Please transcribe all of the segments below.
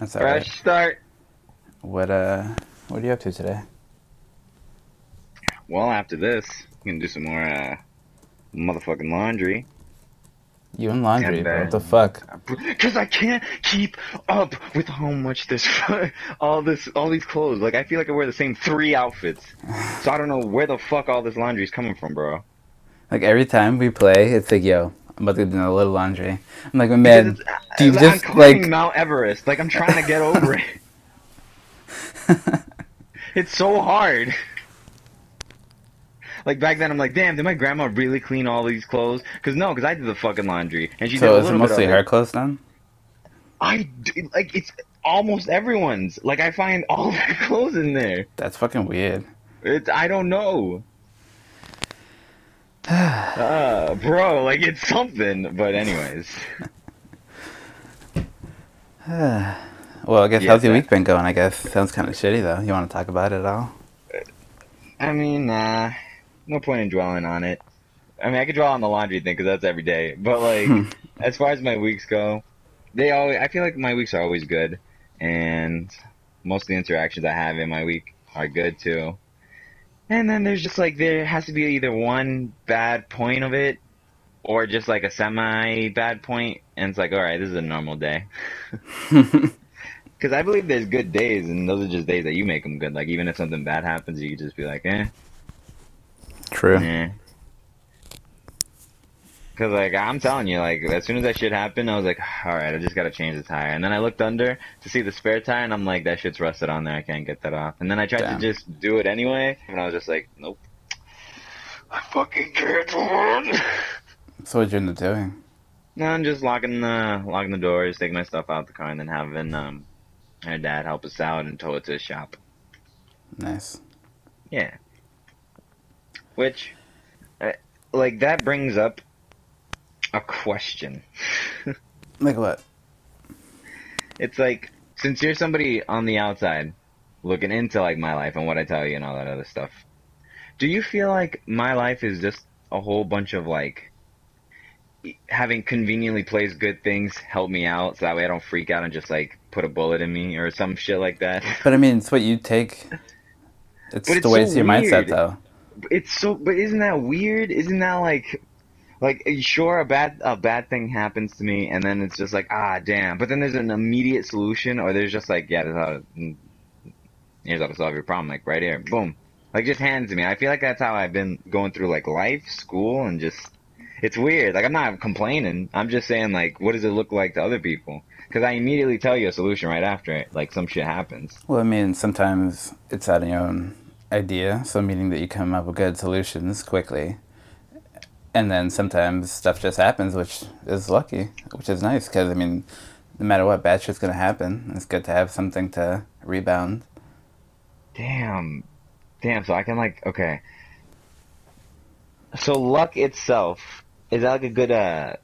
That's all right. Fresh start. What uh, what are you up to today? Well, after this, I'm gonna do some more uh, motherfucking laundry. You and laundry, And bro. What the fuck? Cause I can't keep up with how much this, all this, all these clothes. Like I feel like I wear the same three outfits, so I don't know where the fuck all this laundry is coming from, bro. Like every time we play, it's like, yo, I'm about to do a little laundry. I'm like, Because man, it's- uh, do you I'm just like? Mount Everest? Like I'm trying to get over it. It's so hard. Like back then, I'm like, damn, did my grandma really clean all these clothes? Cause no, cause I did the fucking laundry, and she did a so is it mostly bit of her it. clothes then? I like it's almost everyone's. Like I find all their clothes in there. That's fucking weird. It's I don't know. Uh, bro, like it's something. But anyways, Well, I guess Yeah, how's your that- week been going? I guess sounds kind of shitty though. You want to talk about it at all? I mean, nah, no point in dwelling on it. I mean, I could dwell on the laundry thing because that's every day. But like, as far as my weeks go, they always. I feel like my weeks are always good, and most of the interactions I have in my week are good too. And then there's just like there has to be either one bad point of it, or just like a semi bad point, and it's like, all right, this is a normal day. Because I believe there's good days, and those are just days that you make them good. Like even if something bad happens, you just be like, eh, True. yeah. Cause like I'm telling you, like as soon as that shit happened, I was like, all right, I just gotta change the tire. And then I looked under to see the spare tire, and I'm like, that shit's rusted on there. I can't get that off. And then I tried Damn. to just do it anyway, and I was just like, nope. I fucking can't. run. So what you end up doing? No, I'm just locking the locking the doors, taking my stuff out the car, and then having um her dad help us out and tow it to the shop. Nice. Yeah. Which, uh, like, that brings up a question. Like what? It's like, since you're somebody on the outside looking into, like, my life and what I tell you and all that other stuff, do you feel like my life is just a whole bunch of, like, having conveniently placed good things help me out so that way I don't freak out and just, like, put a bullet in me or some shit like that? But I mean, it's what you take. It's it's the way so it's your mindset though. it's so but isn't that weird isn't that like like sure a bad a bad thing happens to me and then it's just like ah damn. But then there's an immediate solution or there's just like yeah how to, here's how to solve your problem like right here boom. Like just hands to me. I feel like that's how i've been going through like life school and just it's weird. Like i'm not complaining. I'm just saying like what does it look like to other people? Because i immediately tell you a solution right after it like some shit happens. Well, I mean, sometimes it's out of your own idea, so meaning that you come up with good solutions quickly. And then sometimes stuff just happens, which is lucky, which is nice, because, I mean, no matter what, bad shit's going to happen. It's good to have something to rebound. Damn. Damn, so I can like okay. So luck itself, is that like a good uh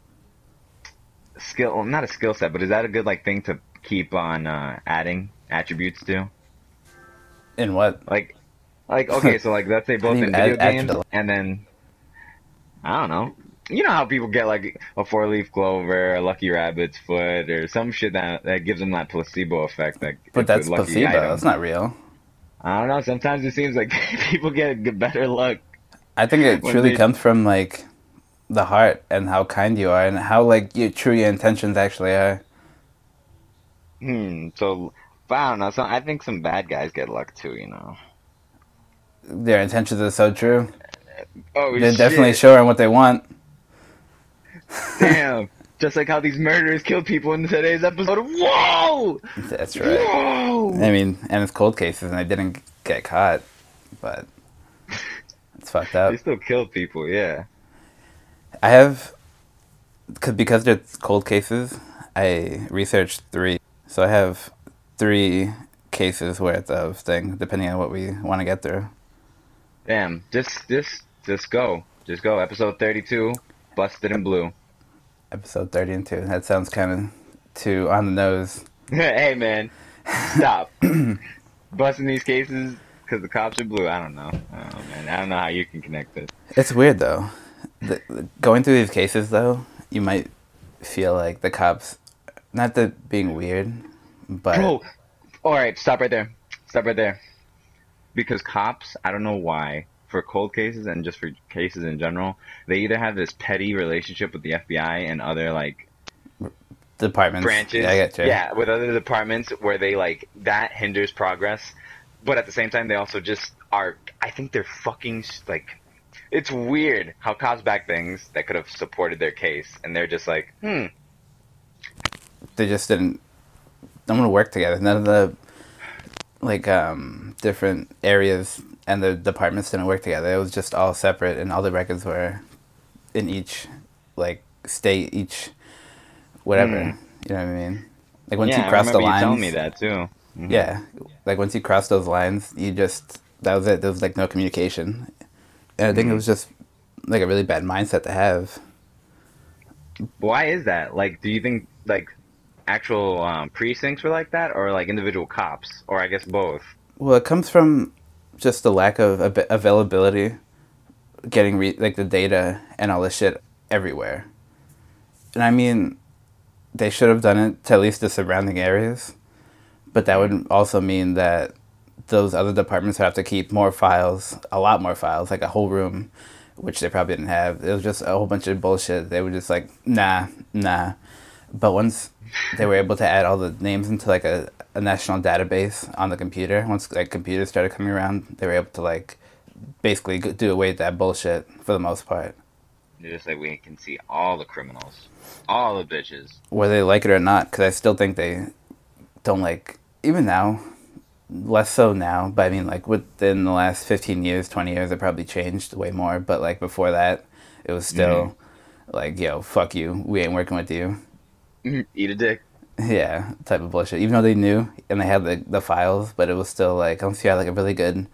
skill well, not a skill set, but is that a good like thing to keep on uh adding attributes to? In what? Like like okay, so like let's say both in add video games attribute? and then I don't know. You know how people get like a four leaf clover, a lucky rabbit's foot, or some shit that that gives them that placebo effect. That But that's placebo. item. That's not real. I don't know. Sometimes it seems like people get better luck. I think it truly they- comes from, like, the heart and how kind you are and how, like, you, true your intentions actually are. Hmm. So, I don't know. So I think some bad guys get luck too. You know. Their intentions are so true. Oh, They're definitely sure on what they want. Damn. Just like how these murderers killed people in today's episode. Whoa! That's right. Whoa! I mean, and it's cold cases, and they didn't get caught, but it's fucked up. They still killed people. Yeah. I have, cause, because they're cold cases, I researched three. So I have three cases worth of thing, depending on what we want to get through. Damn. Just, just, just go. Just go. Episode thirty-two. Busted in blue. Episode 30 and 2. That sounds kind of too on the nose. hey man, stop. Busting these cases because the cops are blue. I don't know. I man. I don't know how you can connect it. It's weird, though. The, going through these cases, though, you might feel like the cops, not that being weird, But Bro, all right, stop right there. Stop right there. Because cops, I don't know why, for cold cases and just for cases in general, they either have this petty relationship with the FBI and other like departments. branches. Yeah, I get you. Yeah, with other departments where they like that hinders progress, but at the same time they also just are. I think they're fucking like. It's weird how cops back things that could have supported their case, and they're just like, hmm, They just didn't. Want to work together. None of the like um different areas and the departments didn't work together. It was just all separate, and all the records were in each like state, each whatever. Mm. You know what I mean? Like once yeah, you cross the remember you lines, telling me that too. Mhm. Yeah, like once you cross those lines, you just that was it. There was like no communication, and I think it Mhm. was just like a really bad mindset to have. Why is that? Like, do you think like actual um, precincts were like that, or like individual cops, or I guess both? Well, it comes from just the lack of ab- availability, getting re- like the data and all this shit everywhere. And I mean, they should have done it to at least the surrounding areas, but that would also mean that those other departments would have to keep more files, a lot more files, like a whole room, which they probably didn't have. It was just a whole bunch of bullshit. They were just like, nah, nah. But once they were able to add all the names into like a, a national database on the computer, once like computers started coming around, they were able to like basically do away with that bullshit for the most part. Just like we can see all the criminals, all the bitches. whether they like it or not, because I still think they don't like even now, less so now. But I mean, like within the last fifteen years, twenty years, it probably changed way more. But like before that, it was mm-hmm. still like, yo, fuck you, we ain't working with you. Eat a dick. Yeah, type of bullshit. Even though they knew and they had the the files, but it was still like unless you had like a really good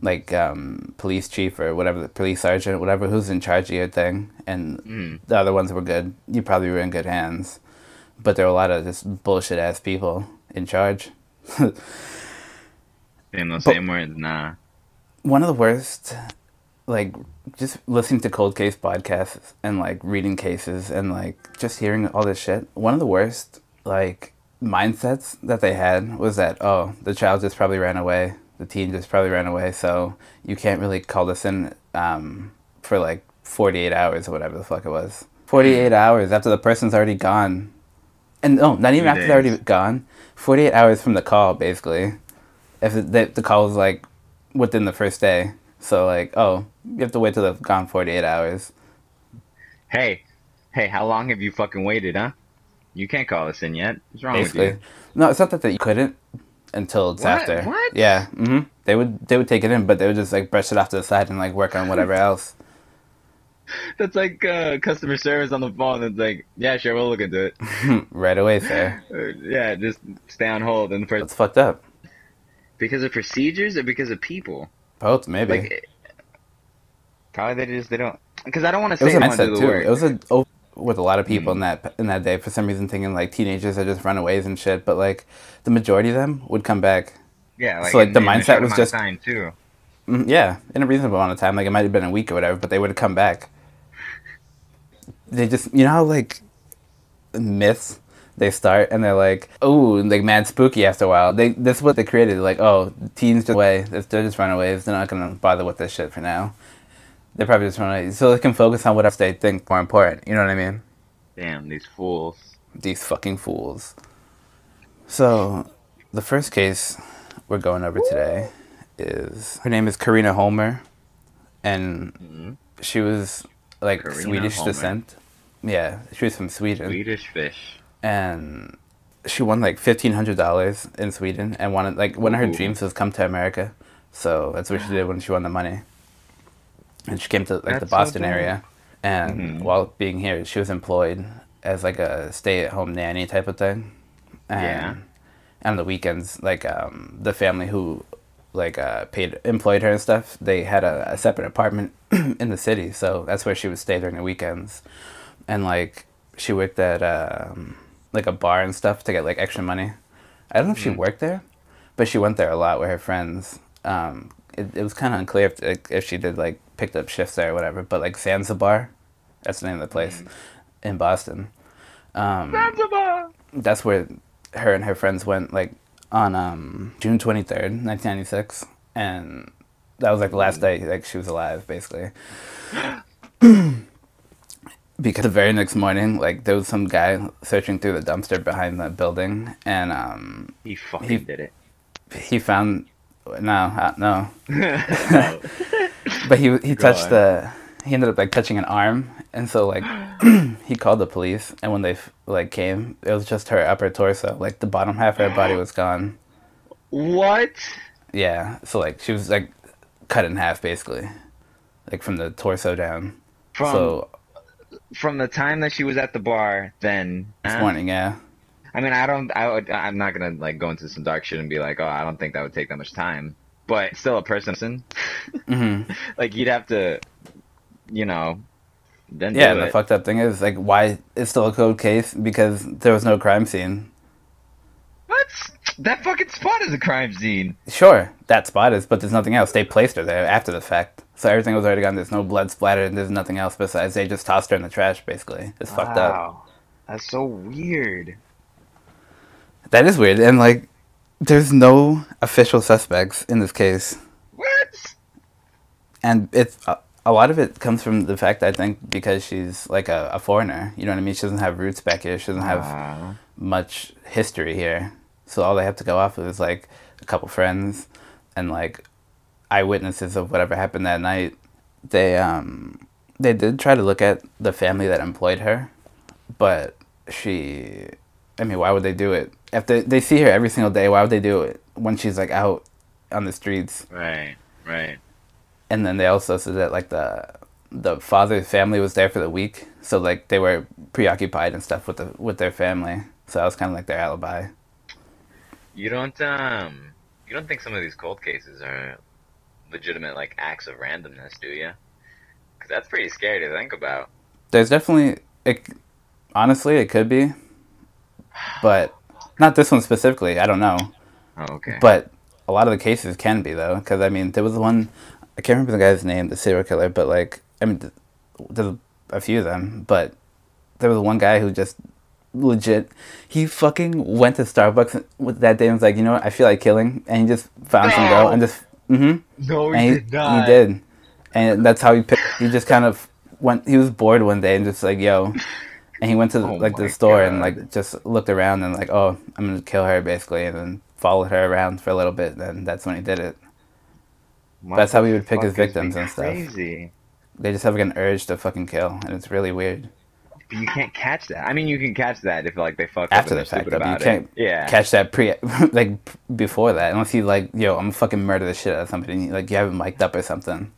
like um, police chief or whatever, the police sergeant, whatever, who's in charge of your thing, and Mm. the other ones were good. You probably were in good hands, but there were a lot of just bullshit ass people in charge. In the same words, nah. One of the worst, like just listening to cold case podcasts and like reading cases and like just hearing all this shit. One of the worst like mindsets that they had was that oh the child just probably ran away, the teen just probably ran away, so you can't really call this in um, for like forty eight hours or whatever the fuck it was. Forty eight hours after the person's already gone, and no, not even Two after they're already gone. Forty eight hours from the call, basically. If the, the call was like within the first day. So like, oh, you have to wait till they've gone forty eight hours. Hey, hey, how long have you fucking waited, huh? You can't call us in yet. What's wrong Basically, with no, it's not that, that you couldn't until it's What? after. What? Yeah, hmm They would they would take it in, but they would just like brush it off to the side and like work on whatever else. That's like uh, customer service on the phone. It's like, yeah, sure, we'll look into it. right away, sir. Uh, yeah, just stay on hold. And the first It's fucked up. because of procedures or because of people. Both maybe. Like, it- probably they just they don't. Because I don't want to it was say a I want to do mindset too. work. It was a oh, with a lot of people in Mm. that in that day for some reason thinking like teenagers are just runaways and shit, but like the majority of them would come back. yeah, like, so, like, in- the in mindset was just- time too. Mm, yeah, in a reasonable amount of time. Like it might have been a week or whatever, but they would have come back. They just, you know how like myths they start and they're like, oh, like mad spooky after a while. They this is what they created. Like, oh, teens just away. They're just runaways. They're not gonna bother with this shit for now. They're probably just runaways, so they can focus on whatever they think more important. You know what I mean? Damn, these fools. These fucking fools. So, the first case we're going over today is her name is Karina Holmer, and Mhm. she was like Karina Swedish Holmer. descent. Yeah, she was from Sweden, Swedish fish. And she won like fifteen hundred dollars in Sweden, and wanted like one of her Ooh. dreams was come to America. So that's what she did when she won the money, and she came to like the That's so Boston dope. area, and Mhm. while being here, she was employed as like a stay-at-home nanny type of thing. And Yeah. on the weekends, like um, the family who like uh, paid employed her and stuff, they had a, a separate apartment in the city, so that's where she would stay during the weekends. And like she worked at um, like a bar and stuff to get like extra money. I don't know if she Mhm. worked there, but she went there a lot with her friends. Um, it, it was kind of unclear if, like, if she did like picked up shifts there or whatever. But like Zanzibar, that's the name of the place in Boston. Um, Zanzibar. that's where her and her friends went like on um, June twenty third, nineteen ninety six, and that was like the last day like she was alive, basically. because the very next morning, like there was some guy searching through the dumpster behind the building, and um, He fucking He- did it. he found no, uh, no, but he he touched the he ended up like touching an arm, and so like he called the police, and when they like came, it was just her upper torso, like the bottom half of her body was gone. What? Yeah, so like she was like cut in half basically, like from the torso down. From so from the time that she was at the bar, then this huh? morning, yeah, I mean, I don't. I would, I'm not gonna like go into some dark shit and be like, oh, I don't think that would take that much time. But still, a person, hmm like you'd have to, you know, then yeah. the fucked up thing is like why it's still a cold case because there was no crime scene. What? That fucking spot is a crime scene. Sure, that spot is, but there's nothing else. They placed her there after the fact. So everything was already gone. There's no blood splattered, and there's nothing else besides they just tossed her in the trash, basically. It's fucked up. That's so weird. That is weird. And, like, there's no official suspects in this case. What? And it's a, a lot of it comes from the fact, I think, because she's, like, a, a foreigner. You know what I mean? She doesn't have roots back here. She doesn't have Uh, much history here. So all they have to go off of is, like, a couple friends and, like, eyewitnesses of whatever happened that night. They, um, they did try to look at the family that employed her, but she, I mean, why would they do it? If they, they see her every single day, why would they do it when she's, like, out on the streets? right. Right. and then they also said that like the the father's family was there for the week, so like they were preoccupied and stuff with the with their family. So that was kind of like their alibi. You don't um. You don't think some of these cold cases are legitimate like acts of randomness, do you? Because that's pretty scary to think about. There's definitely it. Honestly, it could be, but not this one specifically. I don't know, Oh, okay. but a lot of the cases can be though, because I mean, there was one. I can't remember the guy's name, the serial killer, but like I mean, there's a few of them, but there was one guy who just legit he fucking went to Starbucks with that day and was like, you know what, I feel like killing and he just found some girl and just mm-hmm. no, And he, he did. And that's how he picked he just kind of went he was bored one day and just like, yo and he went to Oh like the store and like just looked around and like, oh, I'm gonna kill her basically and then followed her around for a little bit and that's when he did it. That's how he would pick his victims and stuff. Crazy. They just have like an urge to fucking kill and it's really weird. But you can't catch that. I mean, you can catch that if like they fuck After up the fact, though, you about can't it. Yeah. catch that pre like before that unless you like yo I'm gonna fucking murder the shit out of somebody and you, like you have it mic'd up or something.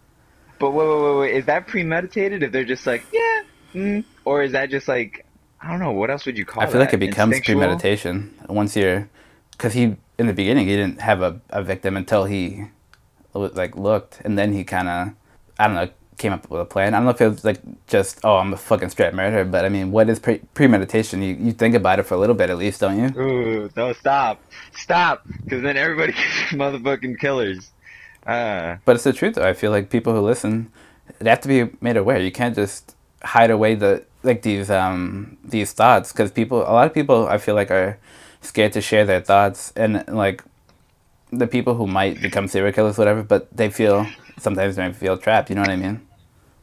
But wait, wait, wait, wait. Is that premeditated? If they're just like, yeah, mm, or is that just like, I don't know. What else would you call it? I that? feel like it becomes Instinctual? premeditation once you're because he in the beginning he didn't have a, a victim until he like looked and then he kind of I don't know came up with a plan. I don't know if it was like just oh I'm a fucking straight murderer, but I mean what is pre- premeditation? You you think about it for a little bit at least, don't you? Ooh, no, stop, stop, because then everybody gets motherfucking killers. Uh, But it's the truth, though. I feel like people who listen, they have to be made aware. You can't just hide away the like these um these thoughts because people, a lot of people, I feel like are scared to share their thoughts, and like the people who might become serial killers, whatever, but they feel sometimes they feel trapped. You know what I mean?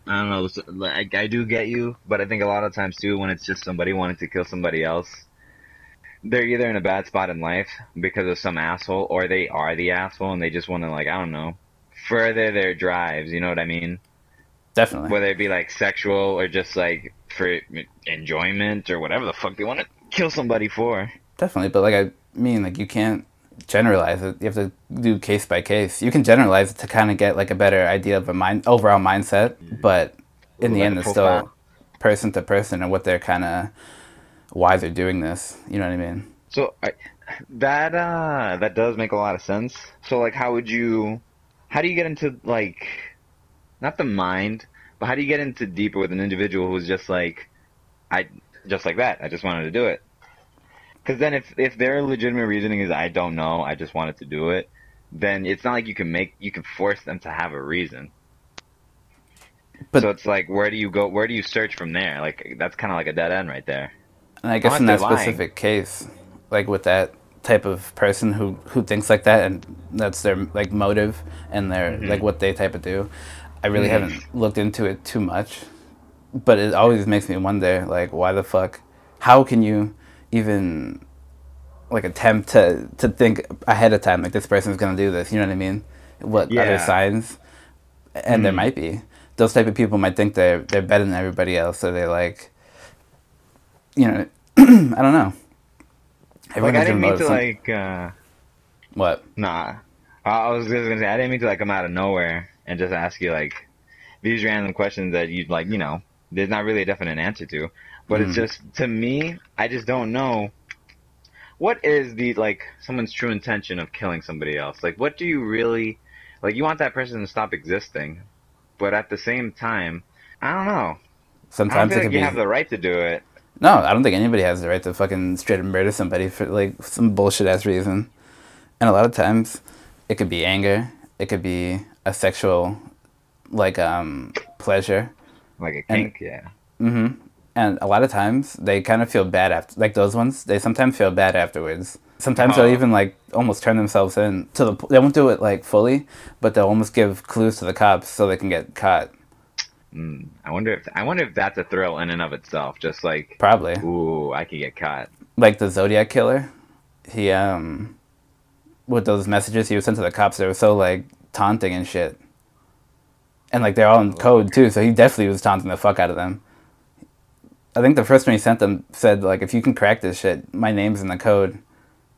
I don't know. like, I do get you, but I think a lot of times too, when it's just somebody wanting to kill somebody else, they're either in a bad spot in life because of some asshole, or they are the asshole and they just want to like I don't know, further their drives. You know what I mean? Definitely. Whether it be like sexual or just like for enjoyment or whatever the fuck they want to kill somebody for. Definitely, but like I mean, like you can't generalize it. You have to do case by case. You can generalize it to kind of get like a better idea of a mind overall mindset, but in Ooh, the end, it's still person to person and what they're kind of why they're doing this. You know what I mean? So I, that uh that does make a lot of sense. So like how would you how do you get into like not the mind, but how do you get into deeper with an individual who's just like I just like that. I just wanted to do it. Cuz then if if their legitimate reasoning is I don't know, I just wanted to do it, then it's not like you can make you can force them to have a reason. But- so it's like where do you go where do you search from there? Like that's kind of like a dead end right there. And I guess in that they're lying. specific case, like with that type of person who who thinks like that and that's their like motive and their Mm-hmm. like what they type of do. I really Mhm. haven't looked into it too much, but it always makes me wonder like why the fuck how can you even like attempt to to think ahead of time like this person's gonna do this you know what i mean what other signs and there Mhm. might be those type of people might think they're they're better than everybody else so they like you know i don't know Everyone like I didn't mean to like. uh what Nah. I I was just gonna say I didn't mean to like come out of nowhere and just ask you like these random questions that you'd like you know there's not really a definite answer to, but it's Mm. just to me I just don't know what is the like someone's true intention of killing somebody else. Like what do you really like? You want that person to stop existing, but at the same time, I don't know. I don't sometimes feel it like you be have the right to do it. no i don't think anybody has the right to fucking straight up murder somebody for like some bullshit ass reason and a lot of times it could be anger it could be a sexual like um pleasure Like a And- kink, yeah. hmm And a lot of times they kind of feel bad after, like those ones. They sometimes feel bad afterwards. Sometimes Oh. they'll even like almost turn themselves in to the. They won't do it like fully, but they'll almost give clues to the cops so they can get caught. Mm. I wonder if I wonder if that's a thrill in and of itself. Just like, Probably ooh, I could get caught. like the Zodiac killer. He um, with those messages he was sent to the cops, they were so like taunting and shit. And like they're all in code too, so he definitely was taunting the fuck out of them. I think the first one he sent them said like, if you can crack this shit, my name's in the code.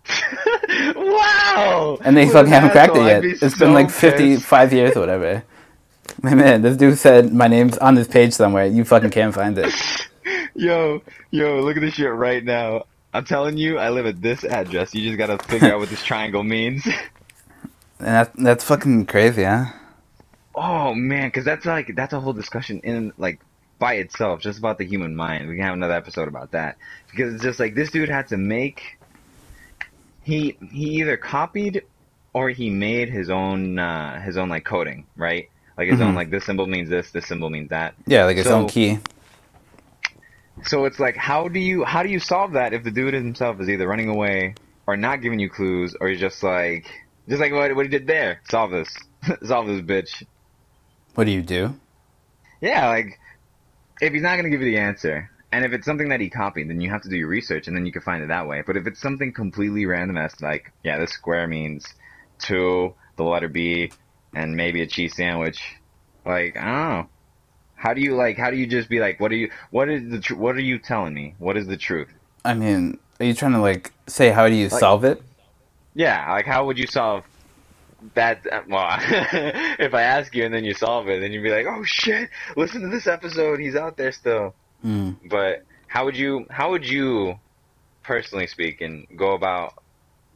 wow! And they fucking haven't cracked it yet. Be It's so been like pissed. 55 years or whatever. My man, this dude said my name's on this page somewhere. You fucking can't find it. Yo, yo, look at this shit right now. I'm telling you, I live at this address. You just gotta figure out what this triangle means. And that, that's fucking crazy, huh? Oh man, because that's like that's a whole discussion in like by itself, just about the human mind. We can have another episode about that because it's just like this dude had to make. He he either copied or he made his own uh, his own like coding, right? Like his own Mhm. like this symbol means this, this symbol means that. Yeah, like his So- own key. So it's like how do you how do you solve that if the dude himself is either running away or not giving you clues or he's just like just like what what he did there. Solve this. solve this bitch. What do you do? Yeah, like if he's not gonna give you the answer, and if it's something that he copied, then you have to do your research, and then you can find it that way. But if it's something completely random, as like, yeah, this square means two, the letter B, and maybe a cheese sandwich, like I don't know. How do you like? How do you just be like? What are you? What is the? Tr- what are you telling me? What is the truth? I mean, are you trying to like say how do you Like- solve it? Yeah, like how would you solve that? uh, Well, if I ask you and then you solve it, then you'd be like, oh shit, listen to this episode. He's out there still. Mm. But how would you how would you personally speaking go about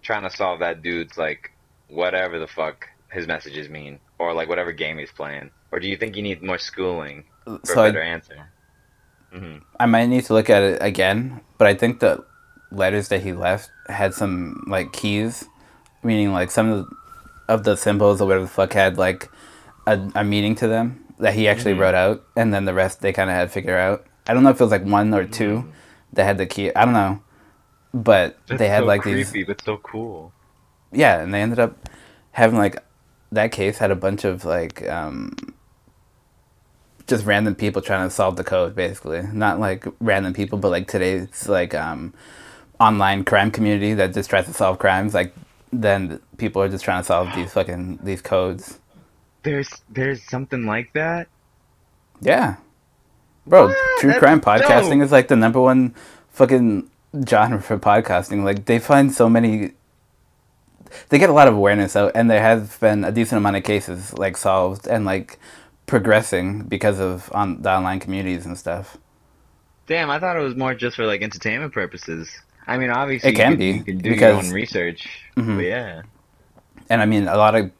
trying to solve that dude's like whatever the fuck his messages mean or like whatever game he's playing? Or do you think you need more schooling for So a I, better answer? hmm I might need to look at it again, but I think the letters that he left had some like keys, meaning like some of the, of the symbols or whatever the fuck had like a, a meaning to them that he actually Mhm. wrote out, and then the rest they kind of had to figure out. I don't know if it was like one or two that had the key. I don't know, but they had like these. but so cool. Yeah, and they ended up having like that case had a bunch of like um just random people trying to solve the code basically. Not like random people, but like today's like um online crime community that just tries to solve crimes like then people are just trying to solve these fucking these codes. There's there's something like that. Yeah. Bro, What? true That's crime podcasting dope. is like the number one fucking genre for podcasting. Like they find so many they get a lot of awareness out and there has been a decent amount of cases like solved and like progressing because of on the online communities and stuff. Damn, I thought it was more just for like entertainment purposes. I mean, obviously It can you, be, you can do because- your own research, Mhm. but yeah. And I mean a lot of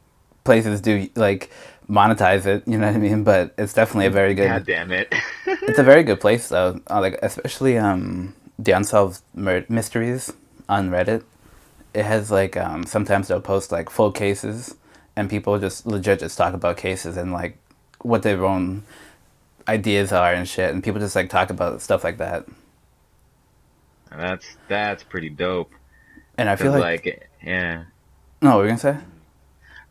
places do like monetize it, you know what I mean? But it's definitely a very good God damn it. it's a very good place though. Uh, like especially um, the unsolved mur- mysteries on Reddit. It has like um, sometimes they'll post like full cases, and people just legit just talk about cases and like what their own ideas are and shit, and people just like talk about stuff like that. That's that's pretty dope. And I feel like, like, yeah. no, what were you gonna say?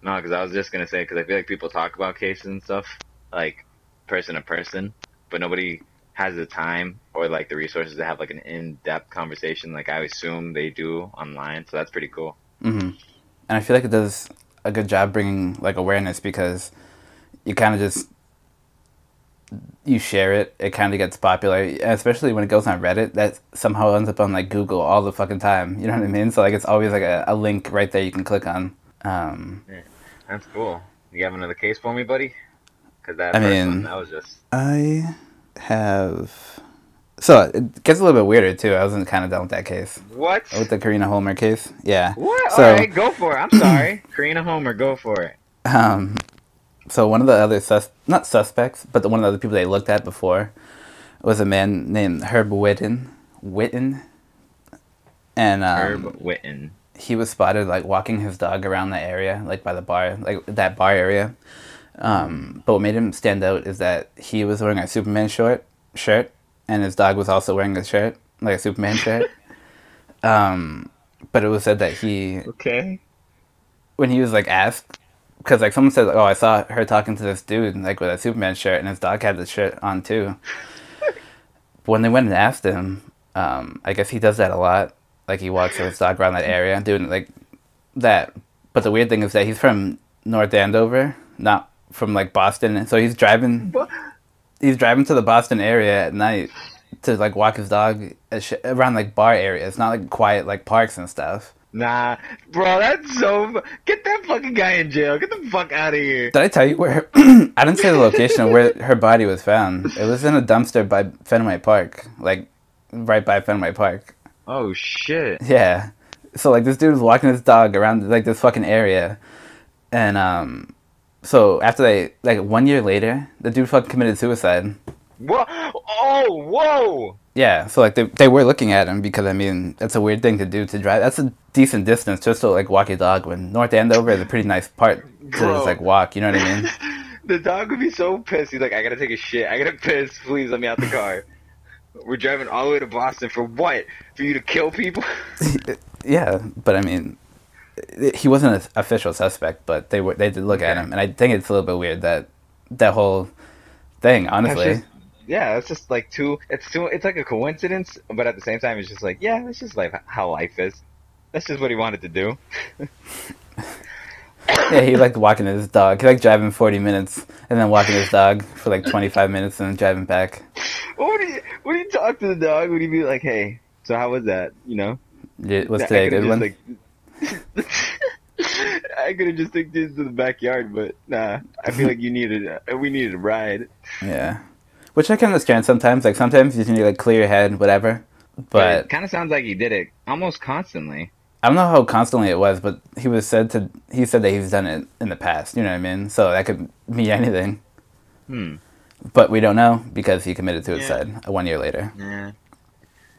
No, because I was just gonna say because I feel like people talk about cases and stuff like person to person, but nobody has the time or like the resources to have like an in-depth conversation. Like I assume they do online, so that's pretty cool. hmm And I feel like it does a good job bringing like awareness because you kind of just you share it, it kind of gets popular, especially when it goes on Reddit. That somehow ends up on like Google all the fucking time. You know what I mean? So like it's always like a, a link right there you can click on. Um, That's cool. You have another case for me, buddy? Because that I mean- one, that was just I have. So it gets a little bit weirder too. I wasn't kind of done with that case. what? With the Karina Holmer case, yeah. What? So- All right, go for it. I'm sorry, Karina Holmer, go for it. Um, so one of the other sus not suspects, but the, one of the other people they looked at before was a man named Herb Whitten. Whitten, and um, Herb Whitten. he was spotted like walking his dog around the area, like by the bar, like that bar area. Um, but what made him stand out is that he was wearing a Superman short shirt, and his dog was also wearing a shirt, like a Superman shirt. Um, but it was said that he Okay. when he was like asked because like someone said oh i saw her talking to this dude like with a superman shirt and his dog had the shirt on too. When they went and asked him um, i guess he does that a lot. Like he walks with his dog around that area doing like that. But the weird thing is that he's from north andover not from like boston. So he's driving he's driving to the boston area at night to like walk his dog around like bar areas not like quiet like parks and stuff Nah, bro, that's so. Get that fucking guy in jail. Get the fuck out of here. Did I tell you where? I didn't say the location of where her body was found. It was in a dumpster by Fenway Park, like right by Fenway Park. Oh shit. Yeah. So like this dude was walking his dog around like this fucking area, and um, so after they like one year later, the dude fucking committed suicide. Whoa! Oh, whoa! Yeah. So like they they were looking at him because I mean that's a weird thing to do to drive. That's a decent distance just to like walk your dog. When North Andover is a pretty nice part to Bro. just like walk. You know what I mean? The dog would be so pissed. He's like, I gotta take a shit. I gotta piss. Please let me out the car. We're driving all the way to Boston for what? For you to kill people? Yeah, but I mean, he wasn't an official suspect, but they were they did look at him, and I think it's a little bit weird that that whole thing. Honestly, yeah, it's just like too. It's too. It's like a coincidence, but at the same time, it's just like, yeah, it's just like how life is. That's just what he wanted to do. yeah, he liked walking his dog. He liked driving forty minutes and then walking his dog for like twenty five minutes and then driving back. What would he? Would he talk to the dog? Would he be like, "Hey, so how was that?" You know? Yeah, Was today a good one? Like, I could have just took this to the backyard, but nah. I feel like you needed. A, we needed a ride. yeah, which I can understand sometimes. Like sometimes you just need to like clear your head, whatever. But it kind of sounds like he did it almost constantly. I don't know how constantly it was, but he was said to. He said that he's done it in the past. You know what I mean? So that could mean anything. Hmm. But we don't know because he committed suicide one year later. Yeah.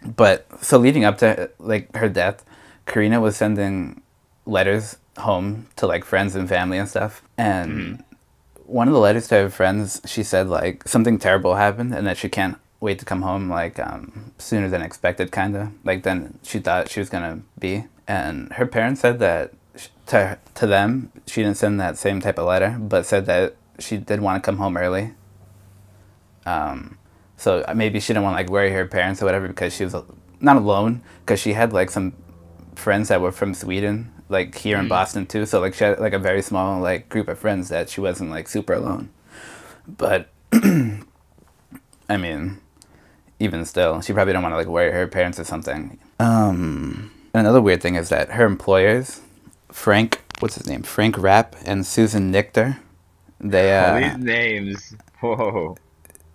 But so leading up to like her death, Karina was sending letters home to like friends and family and stuff. And one of the letters to her friends, she said like something terrible happened and that she can't wait to come home like um, sooner than expected, kind of like than she thought she was gonna be. And her parents said that sh- to to them she didn't send that same type of letter, but said that she did want to come home early. Um, so uh, maybe she didn't want like worry her parents or whatever because she was not alone because she had like some friends that were from Sweden, like here in Boston too. So like she had like a very small like group of friends that she wasn't like super alone. But I mean, even still, she probably don't want to like worry her parents or something. Um, another weird thing is that her employers, Frank, what's his name, Frank Rapp and Susan Nichter, they All uh, these names. Whoa.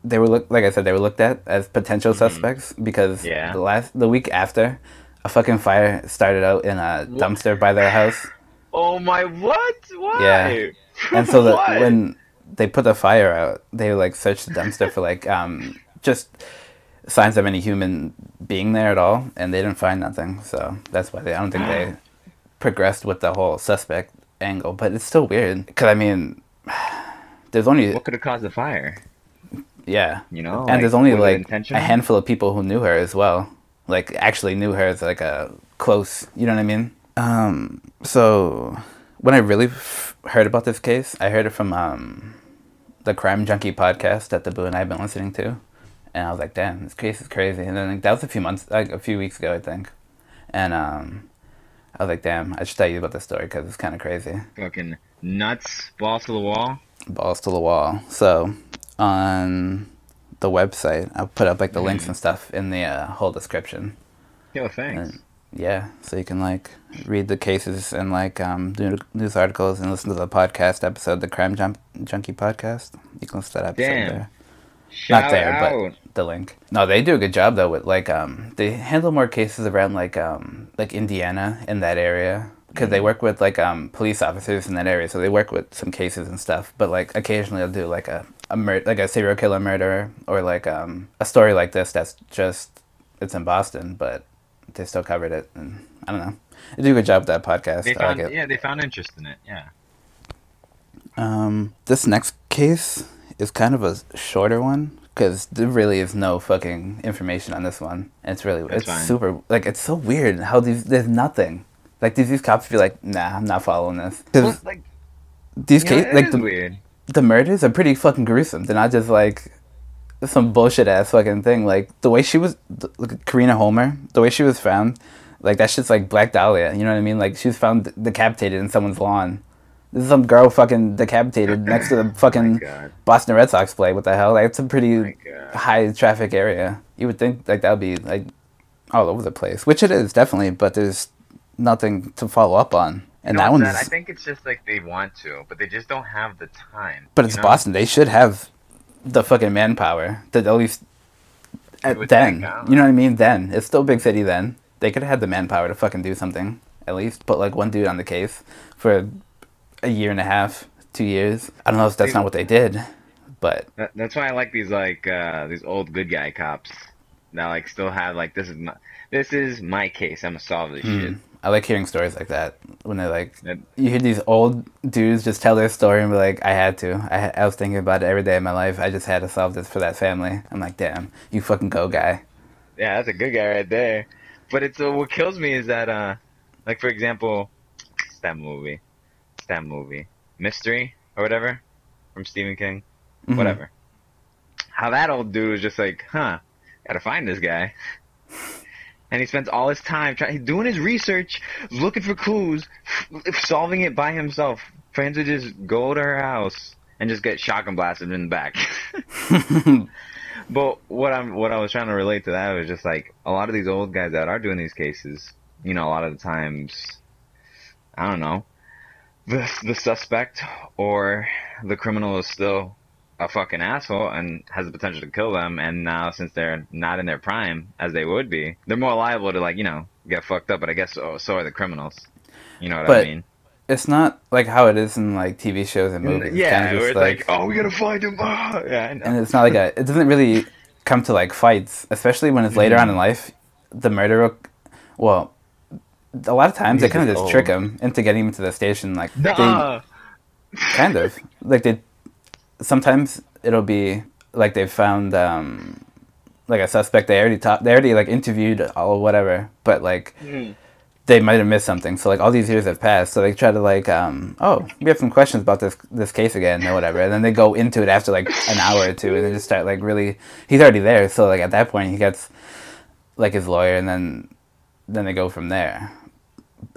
they were look like I said they were looked at as potential suspects because Mm-hmm. Yeah. the last the week after a fucking fire started out in a dumpster by their house Oh my what? Why? Yeah. and so that when they put the fire out they like searched the dumpster for like um just signs of any human being there at all and they didn't find nothing so that's why they I don't think they progressed with the whole suspect angle but it's still weird because I mean there's only what could have caused the fire? yeah You know, and like, there's only like a handful of people who knew her as well like actually knew her as like a close. You know what I mean? Um, so when I really f- heard about this case, I heard it from um, the Crime Junkie podcast that the Boo and I have been listening to, and I was like, "Damn, this case is crazy." And then like, that was a few months, like a few weeks ago, I think, and um, I was like, "Damn, I should tell you about this story because it's kind of crazy." Fucking nuts, balls to the wall. Balls to the wall. So on the website, I'll put up like the links and stuff in the uh, whole description. Yo, thanks. And, yeah, so you can like read the cases and like um, do news articles and listen to the podcast episode, the Crime Jump Junkie podcast. You can listen to that episode Damn. there. Shout Not there, out. but the link. No, they do a good job though with like um they handle more cases around like um like Indiana in that area because they work with like um police officers in that area, so they work with some cases and stuff. But like occasionally they'll do like a a mur- like a serial killer murder or like um a story like this that's just it's in Boston, but they still covered it and I don't know. They do a good job with that podcast. They I like yeah, they found interest in it. Yeah. Um, this next case is kind of a shorter one because there really is no fucking information on this one. And it's really That's it's fine. super like it's so weird how these there's nothing. Like these these cops be like, nah, I'm not following this because like, these cases like the, weird. The murders are pretty fucking gruesome. They're not just like some bullshit ass fucking thing. Like the way she was, at Karina Holmer, the way she was found, like that shit's like Black Dahlia. You know what I mean? Like she was found decapitated in someone's lawn. This is some girl fucking decapitated next to the fucking. Boston Red Sox play. What the hell? Like it's a pretty high traffic area. You would think like that would be like all over the place, which it is definitely, but there's nothing to follow up on. And know that one's, I think it's just like they want to, but they just don't have the time. but it's know? Boston. They should have the fucking manpower to at least at then. think, I don't you know what I mean? Then it's still a big city. Then they could have had the manpower to fucking do something. At least put like one dude on the case for a year and a half, two years. I don't know if that's not what they did, but That, that's why I like these like uh, these old good guy cops that like still have like this is my this is my case. I'm gonna solve this shit. I like hearing stories like that when they're like, you hear these old dudes just tell their story and be like, I had to. I, I was thinking about it every day of my life. I just had to solve this for that family. I'm like, damn, you fucking go, guy. Yeah, that's a good guy right there. But it's uh, what kills me is that uh, like for example, it's that movie, it's that movie, Mystery or whatever, from Stephen King, Mhm. whatever. How that old dude was just like, huh, gotta find this guy. And he spends all his time trying, doing his research, looking for clues, solving it by himself. For him to just go to her house and just get shotgun blasted in the back. But what I'm what I was trying to relate to that was just like a lot of these old guys that are doing these cases, you know, a lot of the times, I don't know, the the suspect or the criminal is still a fucking asshole and has the potential to kill them. And now since they're not in their prime as they would be, they're more liable to like you know get fucked up. But I guess so, so are the criminals. You know what I But mean? it's not like how it is in like TV shows and movies. It's yeah, just it's like, oh, we gotta find him. Ah, yeah, I know. and it's not like a. It doesn't really come to like fights, especially when it's later Mm-hmm. on in life. The murderer, well, a lot of times they kind of just just trick old. him into getting him to the station. Like they, kind of like they. Sometimes it'll be like they found um, like a suspect. They already talked. They already like interviewed all whatever, but like. Mm. They might have missed something, so like all these years have passed. So they try to like, um, oh, we have some questions about this this case again or whatever, and then they go into it after like an hour or two, and they just start like really. He's already there, so like at that point he gets like his lawyer, and then then they go from there,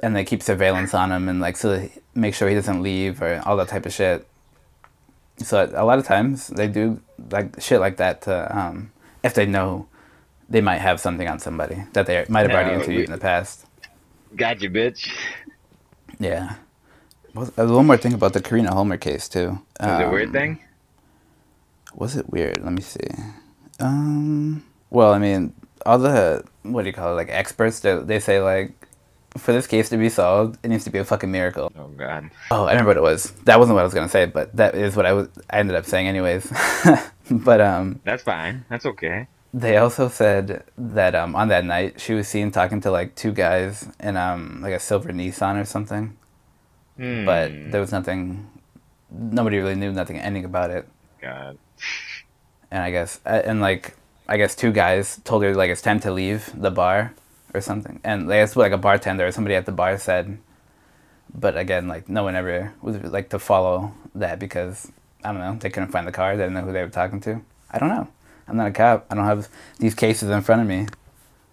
and they keep surveillance on him and like so they make sure he doesn't leave or all that type of shit. So a lot of times they do like shit like that to um, if they know they might have something on somebody that they might have already Yeah, interviewed we- in the past. Got you, bitch. Yeah. Well, one more thing about the Karina Holmer case too. Was it a weird Um, thing? Was it weird? Let me see. Um. Well, I mean, all the what do you call it? Like experts, they, they say like, for this case to be solved, it needs to be a fucking miracle. Oh god. Oh, I remember what it was. That wasn't what I was gonna say, but that is what I was. I ended up saying anyways. but um, That's fine. That's okay. they also said that um, on that night she was seen talking to like two guys in um like a silver Nissan or something. Hmm. but there was nothing nobody really knew nothing anything about it God. and i guess uh, and like i guess two guys told her like it's time to leave the bar or something. And like, that's what like a bartender or somebody at the bar said. But again, like no one ever was like to follow that because I don't know they couldn't find the car. They didn't know who they were talking to. I don't know. I'm not a cop. I don't have these cases in front of me.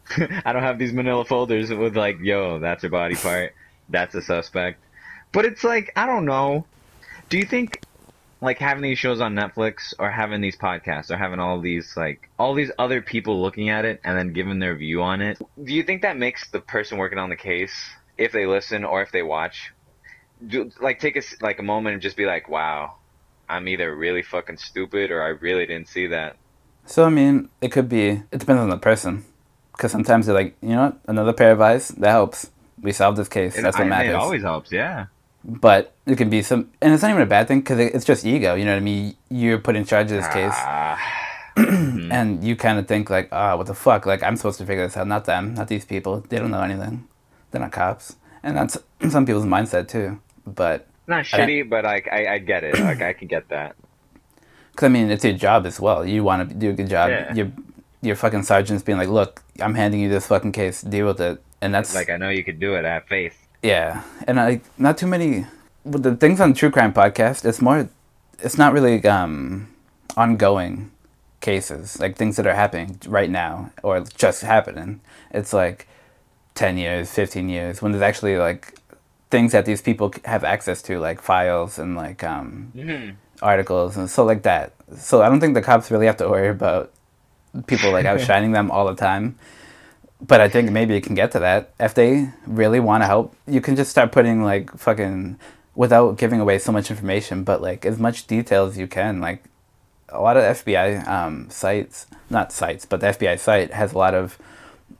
I don't have these manila folders with like, yo, that's a body part. That's a suspect. But it's like, I don't know. Do you think like having these shows on Netflix or having these podcasts or having all these like all these other people looking at it and then giving their view on it, do you think that makes the person working on the case if they listen or if they watch do, like take a like a moment and just be like, "Wow, I'm either really fucking stupid or I really didn't see that." So I mean, it could be. It depends on the person, because sometimes they're like, you know what, another pair of eyes that helps. We solved this case. That's what I, matters. It always helps, yeah. But it can be some, and it's not even a bad thing because it's just ego. You know what I mean? You're put in charge of this case, Mm-hmm. and you kind of think like, ah, what the fuck? Like I'm supposed to figure this out, not them, not these people. They don't know anything. They're not cops, and that's some people's mindset too. But Not shitty, but like I, I get it. Like I can get that. Because I mean, it's your job as well. You want to do a good job. Yeah. Your your fucking sergeant's being like, look, I'm handing you this fucking case. Deal with it. And that's Like I know you could do it. I have faith. Yeah. And like, not too many. The things on true crime podcast, it's more. It's not really um, ongoing cases like things that are happening right now or just happening. It's like ten years, fifteen years when there's actually like things that these people have access to, like files and like um, articles and so like that. So I don't think the cops really have to worry about people like outshining them all the time. But I think maybe it can get to that. If they really want to help, you can just start putting like fucking without giving away so much information, but like as much detail as you can. Like a lot of FBI um, sites, not sites, but the FBI site has a lot of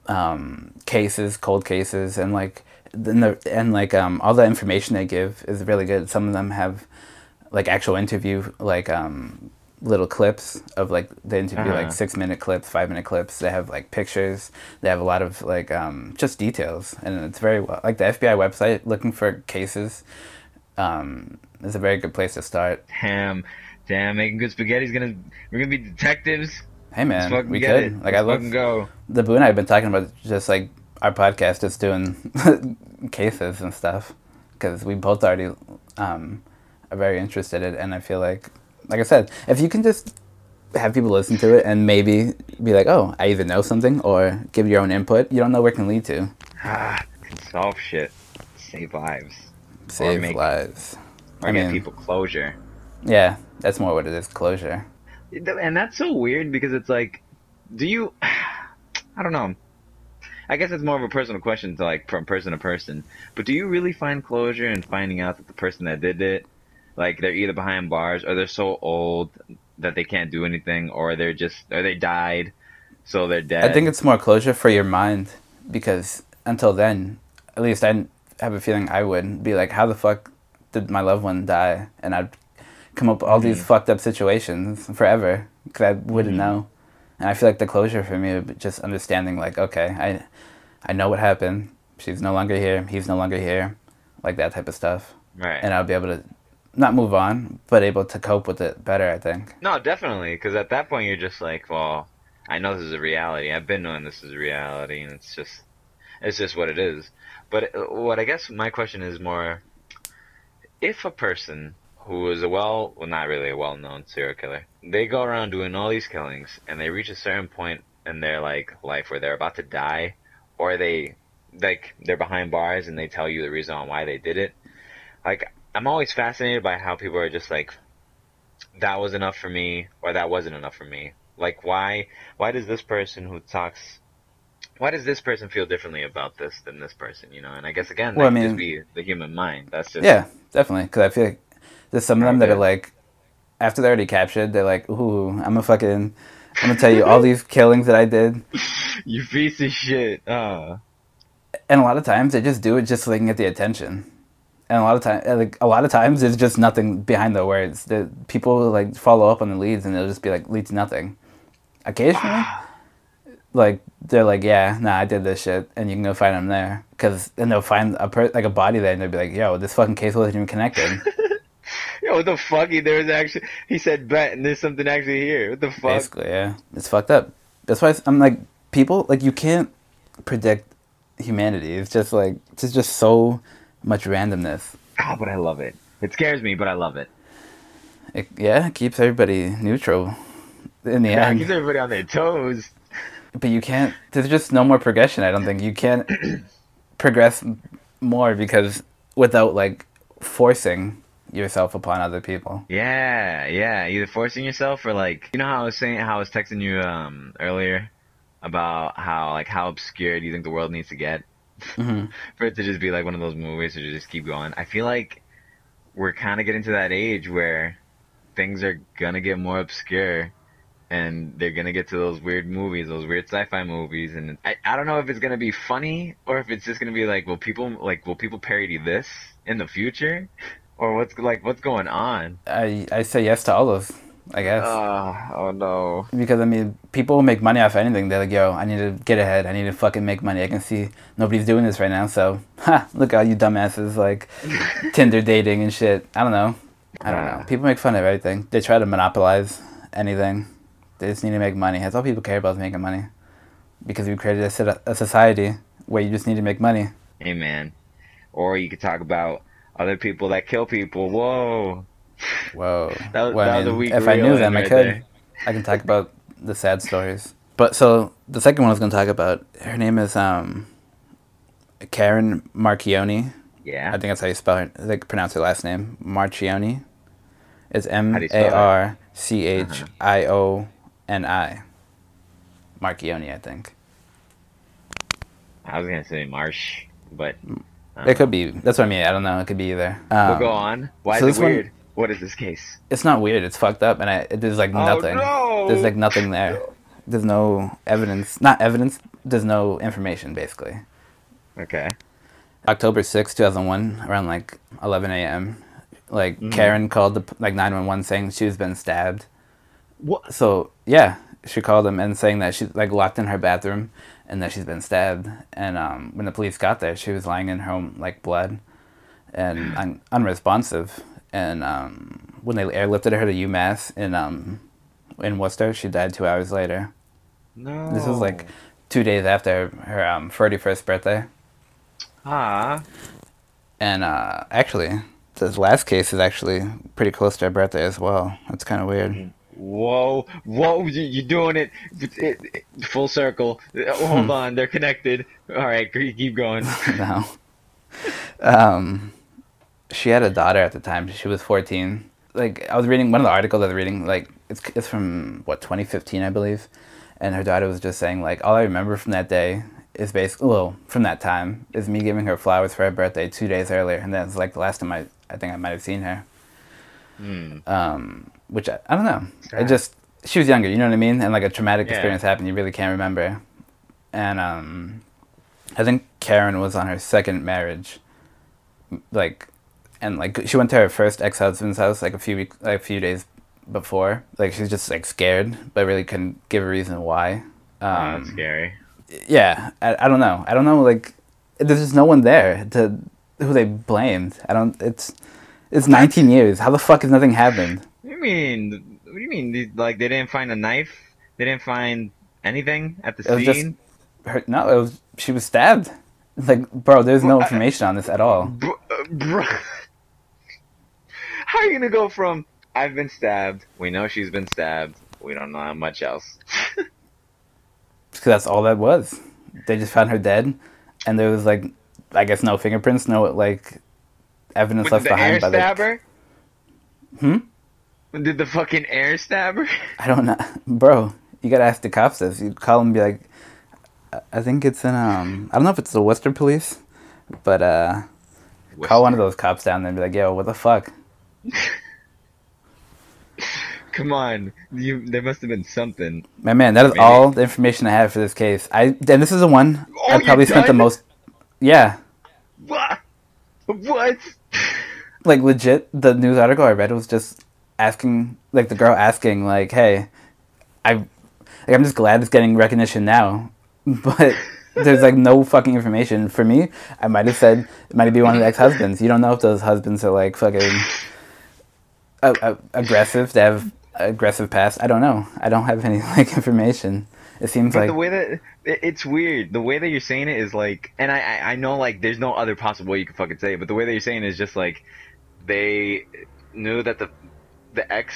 um, cases, cold cases, and like and, the, and like um, all the information they give is really good. Some of them have like actual interview like um, little clips of like the interview Uh-huh. like six minute clips, five minute clips. They have like pictures. They have a lot of like um, just details, and it's very well like the FBI website looking for cases. Um, is a very good place to start. Damn, damn, making good spaghetti's gonna. We're gonna be detectives. Hey man, we could it. like I Let's love go. the Boo and I have been talking about just like our podcast, just doing cases and stuff, because we both already um, are very interested in it, and I feel like, like I said, if you can just have people listen to it and maybe be like, oh, I either know something or give your own input, you don't know where it can lead to. Ah, can solve shit, save lives, Save make- lives. or I mean- people closure. Yeah, that's more what it is. Closure. And that's so weird because it's like, do you? I don't know. I guess it's more of a personal question to like from person to person. But do you really find closure in finding out that the person that did it, like they're either behind bars or they're so old that they can't do anything, or they're just or they died, so they're dead. I think it's more closure for your mind because until then, at least I have a feeling I would be like, how the fuck did my loved one die? And I'd come up with all these mm-hmm. fucked up situations forever because I wouldn't mm-hmm. know. And I feel like the closure for me would be just understanding, like, okay, I, I know what happened. She's no longer here. He's no longer here. Like that type of stuff. right. And I'll be able to not move on, but able to cope with it better, I think. No, definitely, because at that point you're just like, well, I know this is a reality. I've been knowing this is a reality, and it's just, it's just what it is. But uh, what I guess my question is more, if a person who is a well, well, not really a well-known serial killer, they go around doing all these killings, and they reach a certain point in their like life where they're about to die, or they, like, they're behind bars and they tell you the reason on why they did it. Like, I'm always fascinated by how people are just like, that was enough for me or that wasn't enough for me like why why does this person who talks why does this person feel differently about this than this person you know and i guess again Well, that I could just be the human mind that's just Yeah, definitely. Because I feel like there's some of them that are like, after they're already captured, they're like, ooh, I'm a fucking, I'm gonna tell you all these killings that I did. you piece of shit uh And a lot of times they just do it just so they can get the attention. And a lot of time, like a lot of times, there's just nothing behind the words. The people like follow up on the leads, and they'll just be like, lead to nothing. Occasionally, like they're like, yeah, nah, I did this shit, and you can go find them there. Cause then they'll find a per- like a body there, and they'll be like, yo, this fucking case wasn't even connected. yo what the fuck he there was actually he said bet and there's something actually here what the fuck Basically, yeah, it's fucked up. That's why I'm like, people like you can't predict humanity. It's just like it's just so much randomness. Oh, but I love it. It scares me, but I love it. It, yeah, it keeps everybody neutral in the Yeah, end. keeps everybody on their toes. But you can't. There's just no more progression. I don't think you can't progress more because without like forcing yourself upon other people. Yeah, yeah. Either forcing yourself or like you know how I was saying how I was texting you um earlier about how like how obscure do you think the world needs to get hmm for it to just be like one of those movies to just keep going. I feel like we're kind of getting to that age where things are gonna get more obscure and they're gonna get to those weird movies, those weird sci-fi movies, and I, I don't know if it's gonna be funny or if it's just gonna be like, will people like will people parody this in the future, or what's like what's going on? I I say yes to all those. I guess. Uh, oh no. Because I mean, people make money off anything. They're like, "Yo, I need to get ahead. I need to fucking make money. I can see nobody's doing this right now, so ha, look at all you dumbasses like Tinder dating and shit." I don't know. I don't know. People make fun of everything. They try to monopolize anything. They just need to make money. That's all people care about is making money. Because we created a, a society where you just need to make money. Amen. Or you could talk about other people that kill people. Whoa. Whoa. That Well, I that was a mean, weak if I knew them, in I could. there. I can talk about the sad stories. But so the second one I was going to talk about, her name is um, Karen Marchioni. Yeah. I think that's how you spell it. Think pronounce her last name. Marchioni. It's M A R C H I O N I. How do you spell A it? Uh-huh. R C H I O N I. Marchioni, I think. I was gonna say Marsh, but It could be. That's what I mean. I don't know. It could be either. We'll Um, go on. Why so is this it one- weird? What is this case? It's not weird. It's fucked up, and I, there's like nothing. Oh, no! There's like nothing there. There's no evidence. Not evidence. There's no information, basically. Okay. October sixth, 2001, around like 11 a.m., like Mm-hmm. Karen called the like 911 saying she's been stabbed. What? So, yeah, she called them and saying that she's like locked in her bathroom and that she's been stabbed. And um, when the police got there, she was lying in her own like blood and un- unresponsive. And um, when they airlifted her to UMass in um, in Worcester, she died two hours later. No. This was like two days after her um, 31st birthday. ah. And uh, actually, this last case is actually pretty close to her birthday as well. That's kind of weird. Whoa, whoa! you- You're doing it, it, it, full circle. Uh, Hold Hmm. on, they're connected. All right, keep keep going. no. Um, she had a daughter at the time. She was 14. Like, I was reading one of the articles I was reading, like, it's, it's from, what, 2015, I believe. And her daughter was just saying, like, all I remember from that day is basically, well, from that time, is me giving her flowers for her birthday two days earlier. And that's, like, the last time I, I think I might have seen her. Hmm. Um, which, I, I don't know. It Sad. just, she was younger, you know what I mean? And, like, a traumatic Yeah. experience happened, you really can't remember. And, um, I think Karen was on her second marriage, like, and like she went to her first ex husband's house like a few weeks, like a few days before. Like she's just like scared, but really couldn't give a reason why. Oh, Um, that's scary. yeah, I, I don't know. I don't know. Like, there's just no one there to who they blamed. I don't. It's it's 19 years. How the fuck has nothing happened? What do you mean? What do you mean? Like they didn't find a knife? They didn't find anything at the It scene? Her, no, it was she was stabbed. Like, bro, there's no information on this at all. Br- uh, br- How are you gonna go from I've been stabbed? We know she's been stabbed. We don't know how much else. because that's all that was. They just found her dead, and there was like, I guess no fingerprints, no like evidence But left the air behind by the. stab her? Hmm. Did the fucking air stabber? I don't know, bro. You gotta ask the cops this. You call them, and be like, "I- think it's in um, I don't know if it's the Worcester police, but uh, call one of those cops down there and be like, yo, what the fuck? Come on, you. There must have been something. My man, that is Maybe. all the information I have for this case. I and this is the one Oh, I probably spent the most. Yeah, What? What? like legit the news article I read was just asking like the girl asking like hey I like I'm just glad it's getting recognition now but there's like no fucking information for me I might have said it might be one of the ex-husbands you don't know if those husbands are like fucking uh, uh, aggressive they have aggressive past I don't know I don't have any like information It seems But like the way that it- it's weird, the way that you're saying it is like, and I, I know like there's no other possible way you could fucking say it, but the way that you're saying it is just like they knew that the the ex,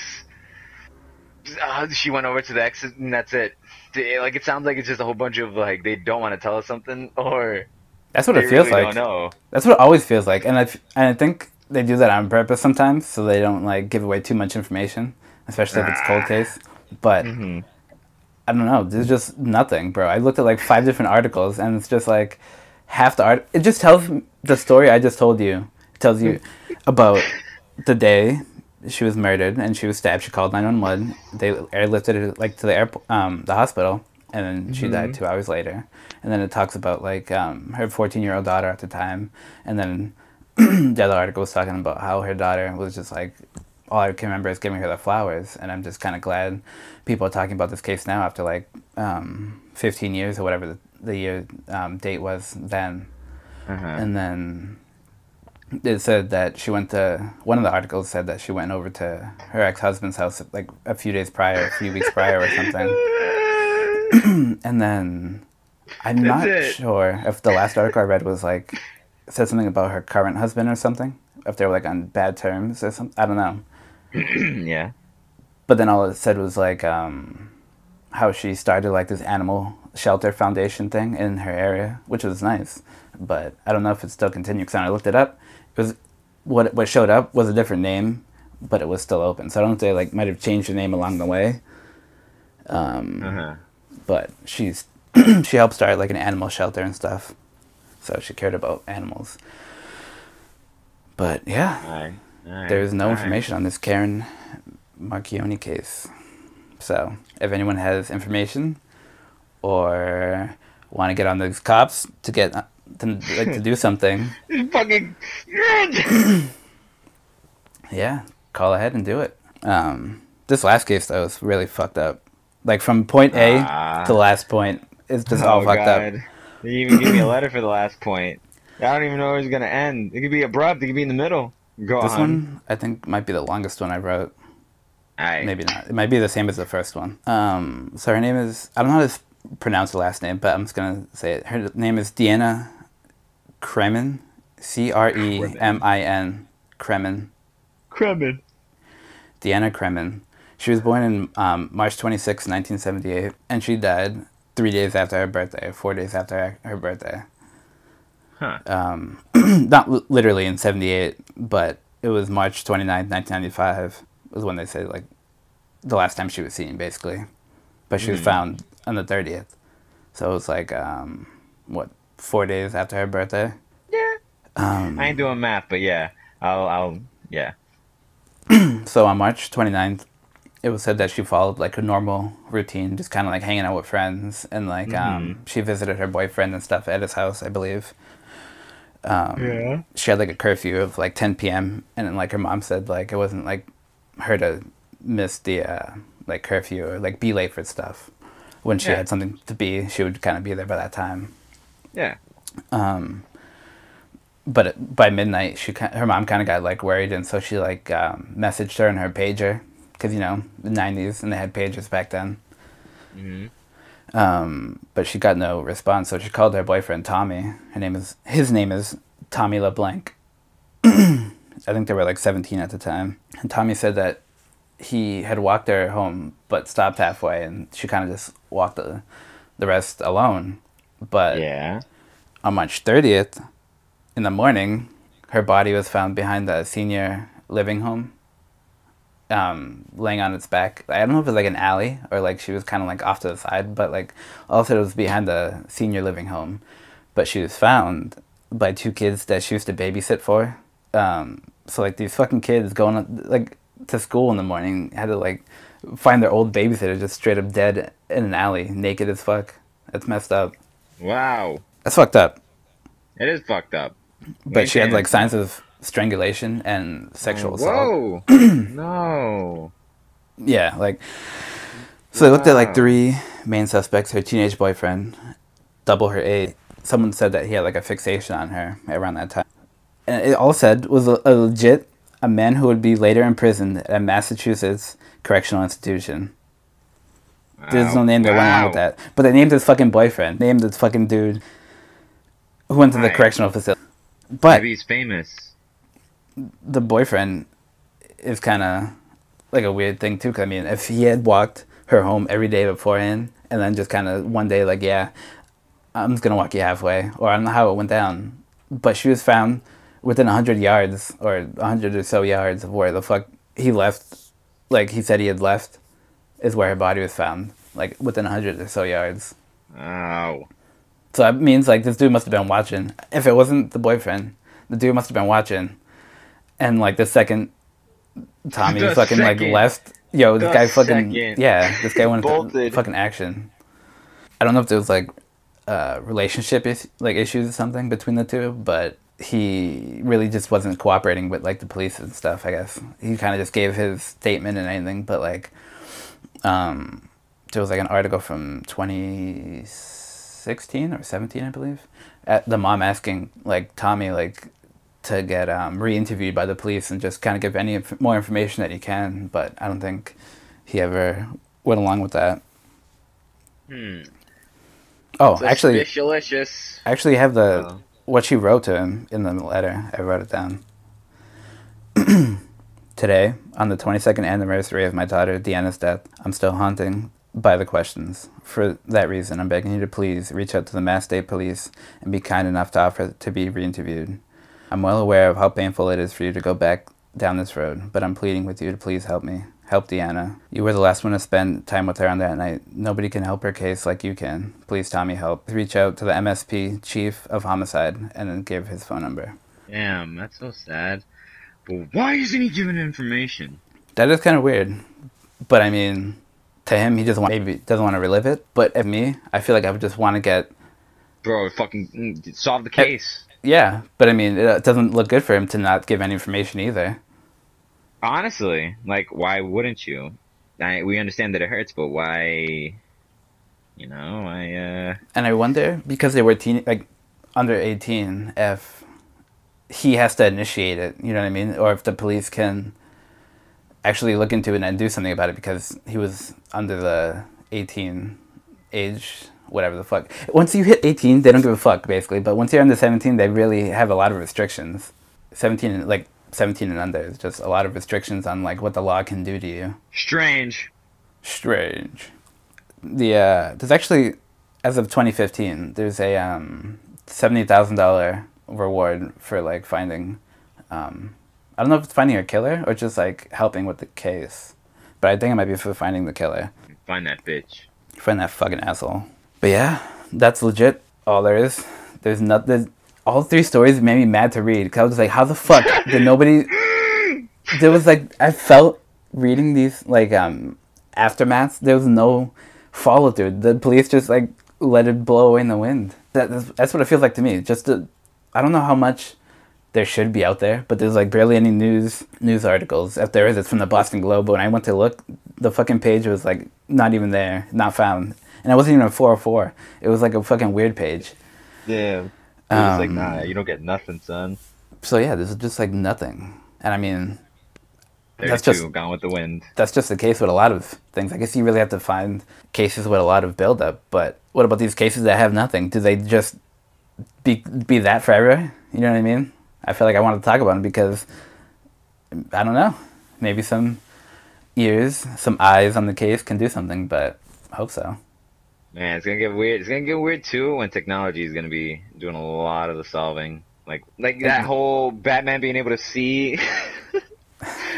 uh, she went over to the ex and that's it. They- Like it sounds like it's just a whole bunch of like they don't want to tell us something or that's what it feels really like. don't know. That's what it always feels like, and I and I think they do that on purpose sometimes, so they don't like give away too much information, especially if it's cold Ah. case. But hmm I don't know. There's just nothing, bro. I looked at like five different articles, and it's just like half the art. It just tells the story I just told you. It tells you about the day she was murdered and she was stabbed. She called nine one one. They airlifted her like to the airport, um, the hospital, and then she died two hours later. And then it talks about like um, her fourteen year old daughter at the time, and then the other article was talking about how her daughter was just like all I can remember is giving her the flowers, and I'm just kind of glad people are talking about this case now after like um, 15 years or whatever the, the year um, date was then. Uh-huh. And then it said that she went to one of the articles said that she went over to her ex husband's house like a few days prior, a few weeks prior or something. And then I'm That's not it. sure if the last article I read was like said something about her current husband or something. If they were like on bad terms or something. I don't know. yeah. But then all it said was like um, how she started like this animal shelter foundation thing in her area, which was nice. But I don't know if it still continues. Because when I looked it up, it was what what showed up was a different name, but it was still open. So I don't know if they like might have changed the name along the way. Um, Uh-huh. but she's she helped start like an animal shelter and stuff. So she cared about animals. But yeah, Alright. Alright. there's no Alright. information on this Karen Marchioni case. So, if anyone has information or want to get on these cops to get uh, to, like to do something, Fucking. yeah, call ahead and do it. Um, this last case though is really fucked up. Like from point A Ah. to last point, it's just all oh fucked god. up. You even give me a letter for the last point. I don't even know where it's gonna end. It could be abrupt. It could be in the middle. Go on. This on. one, I think, might be the longest one I wrote. Alright. Maybe not. It might be the same as the first one. Um, so her name is I don't know how to pronounce her last name, but I'm just gonna say it. Her name is Deanna Cremin, C R E M I N Cremin. Cremin. Deanna Cremin. She was born in um, March 26, 1978, and she died three days after her birthday, four days after her- birthday. Huh. Um, not li- literally in 78, but it was March 29, 1995, was when they said, like, the last time she was seen, basically. But she was Mm. found on the 30th. So it was like, um, what, four days after her birthday? Yeah. Um, I ain't doing math, but yeah. I'll. I'll. Yeah. So on March 29th, it was said that she followed like a normal routine, just kind of like hanging out with friends, and like um, she visited her boyfriend and stuff at his house, I believe. Um, Yeah. She had like a curfew of like 10 p.m. and then like her mom said like it wasn't like her to miss the uh, like curfew or like be late for stuff. When she Yeah. had something to be, she would kind of be there by that time. Yeah. Um, but by midnight, she her mom kind of got like worried, and so she like um, messaged her in her pager because you know the '90s and they had pages back then. hmm Um, but she got no response, so she called her boyfriend Tommy. Her name is his name is Tommy LeBlanc. I think they were like 17 at the time, and Tommy said that he had walked her home, but stopped halfway, and she kind of just walked the the rest alone. But Yeah. on March 30th, in the morning, her body was found behind the senior living home, um, laying on its back. I don't know if it was like an alley or like she was kind of like off to the side, but like also it was behind the senior living home. But she was found by two kids that she used to babysit for. Um, so like these fucking kids going like to school in the morning had to like find their old babysitter just straight up dead in an alley, naked as fuck. That's messed up. Wow. That's fucked up. It is fucked up. But she had like signs of strangulation and sexual oh, assault. Whoa. no. Yeah, like so they looked at like three main suspects, her teenage boyfriend, double her age. Someone said that he had like a fixation on her around that time. And it all said was a, a legit a man who would be later imprisoned at a Massachusetts correctional institution. There's no name that went along Wow. with that. But they named his fucking boyfriend. Named this fucking dude who went to the Right. correctional facility. But Maybe he's famous. The boyfriend is kind of like a weird thing too. Cause I mean, if he had walked her home every day beforehand, and then just kind of one day like, yeah, I'm just gonna walk you halfway, or I don't know how it went down, but she was found within hundred yards or hundred or so yards of where the fuck he left. Like he said he had left, is where her body was found. Like within hundred or so yards. Oh. So that means like this dude must have been watching. If it wasn't the boyfriend, the dude must have been watching. And like the second Tommy The fucking like left, yo, this The guy fucking second. yeah, this guy went into fucking action. I don't know if there was like uh, relationship is- like issues or something between the two, but he really just wasn't cooperating with like the police and stuff. I guess he kind of just gave his statement and anything, but like um, there was like an article from 2016 or 17 i believe at the mom asking like tommy like to get um, re-interviewed by the police and just kind of give any inf- more information that he can but i don't think he ever went along with that Hmm. oh actually. I actually have the Oh. what she wrote to him in the letter. I wrote it down. Today, on the 22nd anniversary of my daughter Deanna's death, I'm still haunting by the questions. For that reason, I'm begging you to please reach out to the Mass State Police and be kind enough to offer to be re-interviewed. I'm well aware of how painful it is for you to go back down this road, but I'm pleading with you to please help me. Help Deanna. You were the last one to spend time with her on that night. Nobody can help her case like you can. Please, Tommy, help. Reach out to the MSP chief of homicide and then give his phone number. Damn, that's so sad. But why isn't he giving information? That is kind of weird, but I mean, to him, he just want, maybe doesn't want to relive it. But at me, I feel like I would just want to get Bro, fucking mm, solve the case. Yeah. But I mean, it doesn't look good for him to not give any information either. Honestly, like, why wouldn't you? I, we understand that it hurts, but why? You know, I uh. And I wonder because they were teen like under eighteen if he has to initiate it. You know what I mean? Or if the police can actually look into it and do something about it because he was under the eighteen age. Whatever the fuck. Once you hit 18, they don't give a fuck, basically. But once you're under 17, they really have a lot of restrictions. 17, and like 17 and under, is just a lot of restrictions on like what the law can do to you. Strange. Strange. The uh, there's actually, as of 2015, there's a um, seventy thousand dollar reward for like finding. Um, I don't know if it's finding a killer or just like helping with the case, but I think it might be for finding the killer. Find that bitch. Find that fucking asshole. But yeah, that's legit. All there is. There's not. There's, all three stories made me mad to read because I was like, how the fuck did nobody? There was like I felt reading these like um aftermaths. There was no follow through. The police just like let it blow away in the wind. That, that's, that's what it feels like to me. Just to, I don't know how much there should be out there, but there's like barely any news news articles. If there is, it's from the Boston Globe. When I went to look, the fucking page was like not even there, not found, and it wasn't even a 404. It was like a fucking weird page. Yeah. was like, um, nah, you don't get nothing, son. So yeah, this is just like nothing. And I mean, That's just- gone with the wind. that's just the case with a lot of things. I guess you really have to find cases with a lot of buildup. But what about these cases that have nothing? Do they just be be that forever? You know what I mean? I feel like I want to talk about them because I don't know. Maybe some ears, some eyes on the case can do something, but I hope so. Man, it's gonna get weird. It's gonna get weird too when technology is gonna be doing a lot of the solving. Like, like that whole Batman being able to see.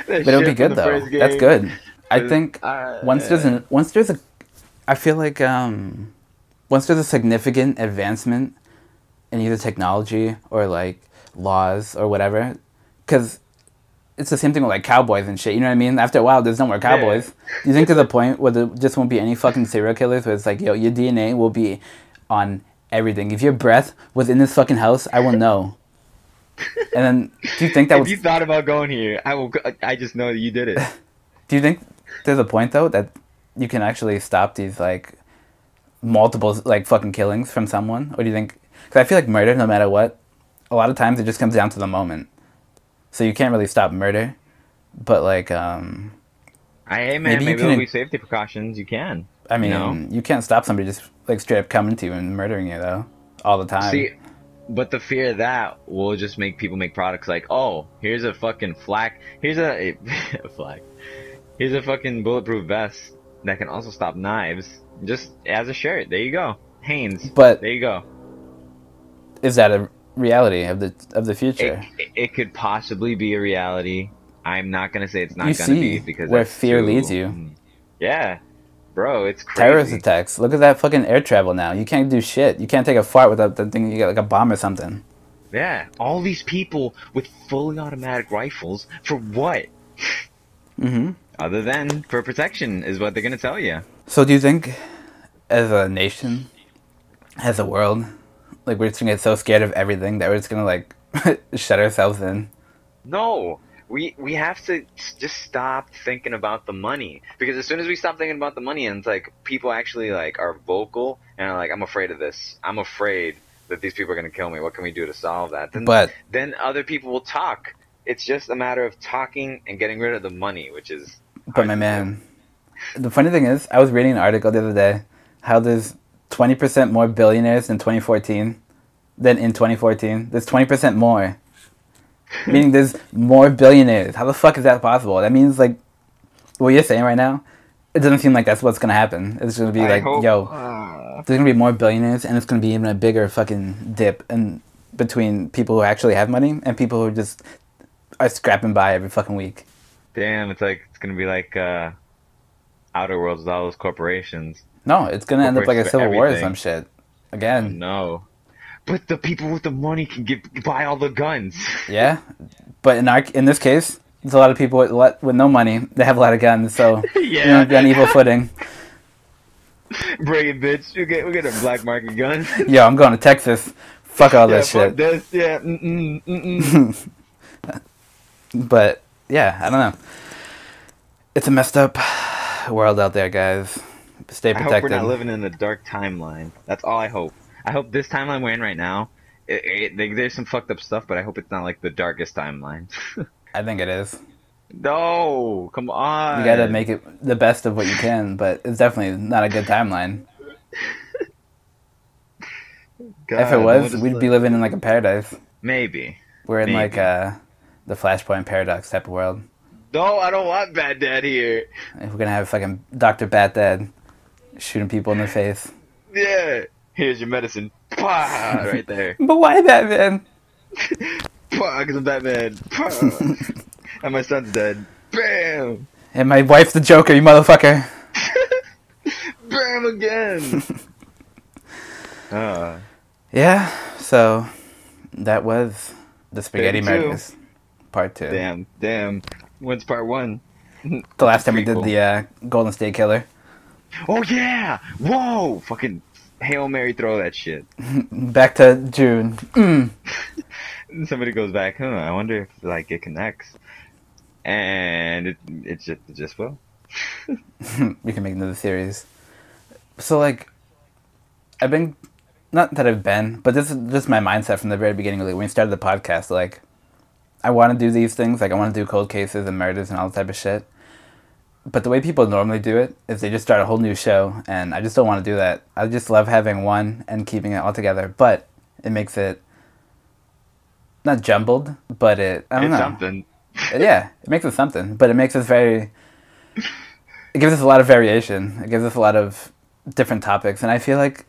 But it'll be good though. That's good. I think uh, once there's an once there's a, I feel like um, once there's a significant advancement in either technology or like laws or whatever, because it's the same thing with like cowboys and shit. You know what I mean? After a while, there's no more cowboys. Do you think there's a point where there just won't be any fucking serial killers? Where it's like, yo, your DNA will be on everything. If your breath was in this fucking house, I will know. And then, do you think that If was? you thought about going here, I will. go- I just know that you did it. Do you think there's a point though that you can actually stop these like multiple like fucking killings from someone, or do you think? Because I feel like murder, no matter what, a lot of times it just comes down to the moment. So you can't really stop murder, but like, um, I hey man, Maybe maybe, you can- there'll be safety precautions. You can. I mean, know? you can't stop somebody just like straight up coming to you and murdering you though, all the time. See, but the fear of that will just make people make products like, oh, here's a fucking flak, here's a, a flak, here's a fucking bulletproof vest that can also stop knives, just as a shirt. There you go, Hanes. But- there you go. Is that a reality of the of the future? it, it could possibly be a reality. I'm not gonna say it's not You gonna be because where fear too- leads you. Yeah, bro, it's crazy. Terrorist attacks. Look at that fucking air travel now. You can't do shit. You can't take a fart without the thing. You get like a bomb or something. Yeah, all these people with fully automatic rifles for what? hmm Other than for protection, is what they're gonna tell you. So do you think, as a nation, as a world, like we're just gonna get so scared of everything that we're just gonna like shut ourselves in? No, we we have to just stop thinking about the money because as soon as we stop thinking about the money and it's like people actually like are vocal and are like I'm afraid of this. I'm afraid that these people are gonna kill me. What can we do to solve that? Then But then other people will talk. It's just a matter of talking and getting rid of the money, which is but my man, the funny thing is, I was reading an article the other day how there's twenty percent more billionaires in 2014 than in 2014. There's twenty percent more. Meaning there's more billionaires. How the fuck is that possible? That means like what you're saying right now. It doesn't seem like that's what's gonna happen. It's gonna be I like, hope- yo, uh, there's gonna be more billionaires, and it's gonna be even a bigger fucking dip in between people who actually have money and people who just are scrapping by every fucking week. damn, it's like it's gonna be like uh, Outer Worlds with all those corporations. No, it's gonna end up like a civil war or some shit. Again, No. But the people with the money can get buy all the guns. yeah, but in our in this case, there's a lot of people with, with no money. They have a lot of guns, so you know, be on evil footing. Bring it, bitch. We get we get a black market gun. Yo, I'm going to Texas. Fuck all yeah, this shit. this. Yeah. Mm-mm, mm-mm. But yeah, I don't know. It's a messed up world out there, guys. Stay I hope we're not living in a dark timeline. That's all I hope. I hope this timeline we're in right now. It, it, like, there's some fucked up stuff, but I hope it's not like the darkest timeline. I think it is. no, come on. You gotta make it the best of what you can, but it's definitely not a good timeline. God, if it was, we'd like- be living in like a paradise. maybe. We're in like Maybe. uh, the Flashpoint paradox type of world. No, I don't want Bad Dad here. If we're gonna have fucking Doctor Bat Dad shooting people in the face. Yeah. Here's your medicine. Pah, right there. But why Batman? Pah, because I'm Batman. Pah. and my son's dead. Bam! And my wife's the Joker, you motherfucker. Bam again! uh, Yeah, so that was the Spaghetti 32. Murders, part two. damn, damn. When's part one? The last time we did the uh, Golden State Killer. Oh yeah! Whoa! Fucking Hail Mary throw that shit. Back to June. Mm. Somebody goes back, huh, I wonder if like it connects. And it it just it just will. we can make another series. So like, I've been, not that I've been, but this is just my mindset from the very beginning. Like when we started the podcast, like, I want to do these things. Like I want to do cold cases and murders and all that type of shit. But the way people normally do it is they just start a whole new show, and I just don't want to do that. I just love having one and keeping it all together. But it makes it not jumbled, but it I don't It's know something. yeah, it makes it something, but it makes us very. It gives us a lot of variation. It gives us a lot of different topics, and I feel like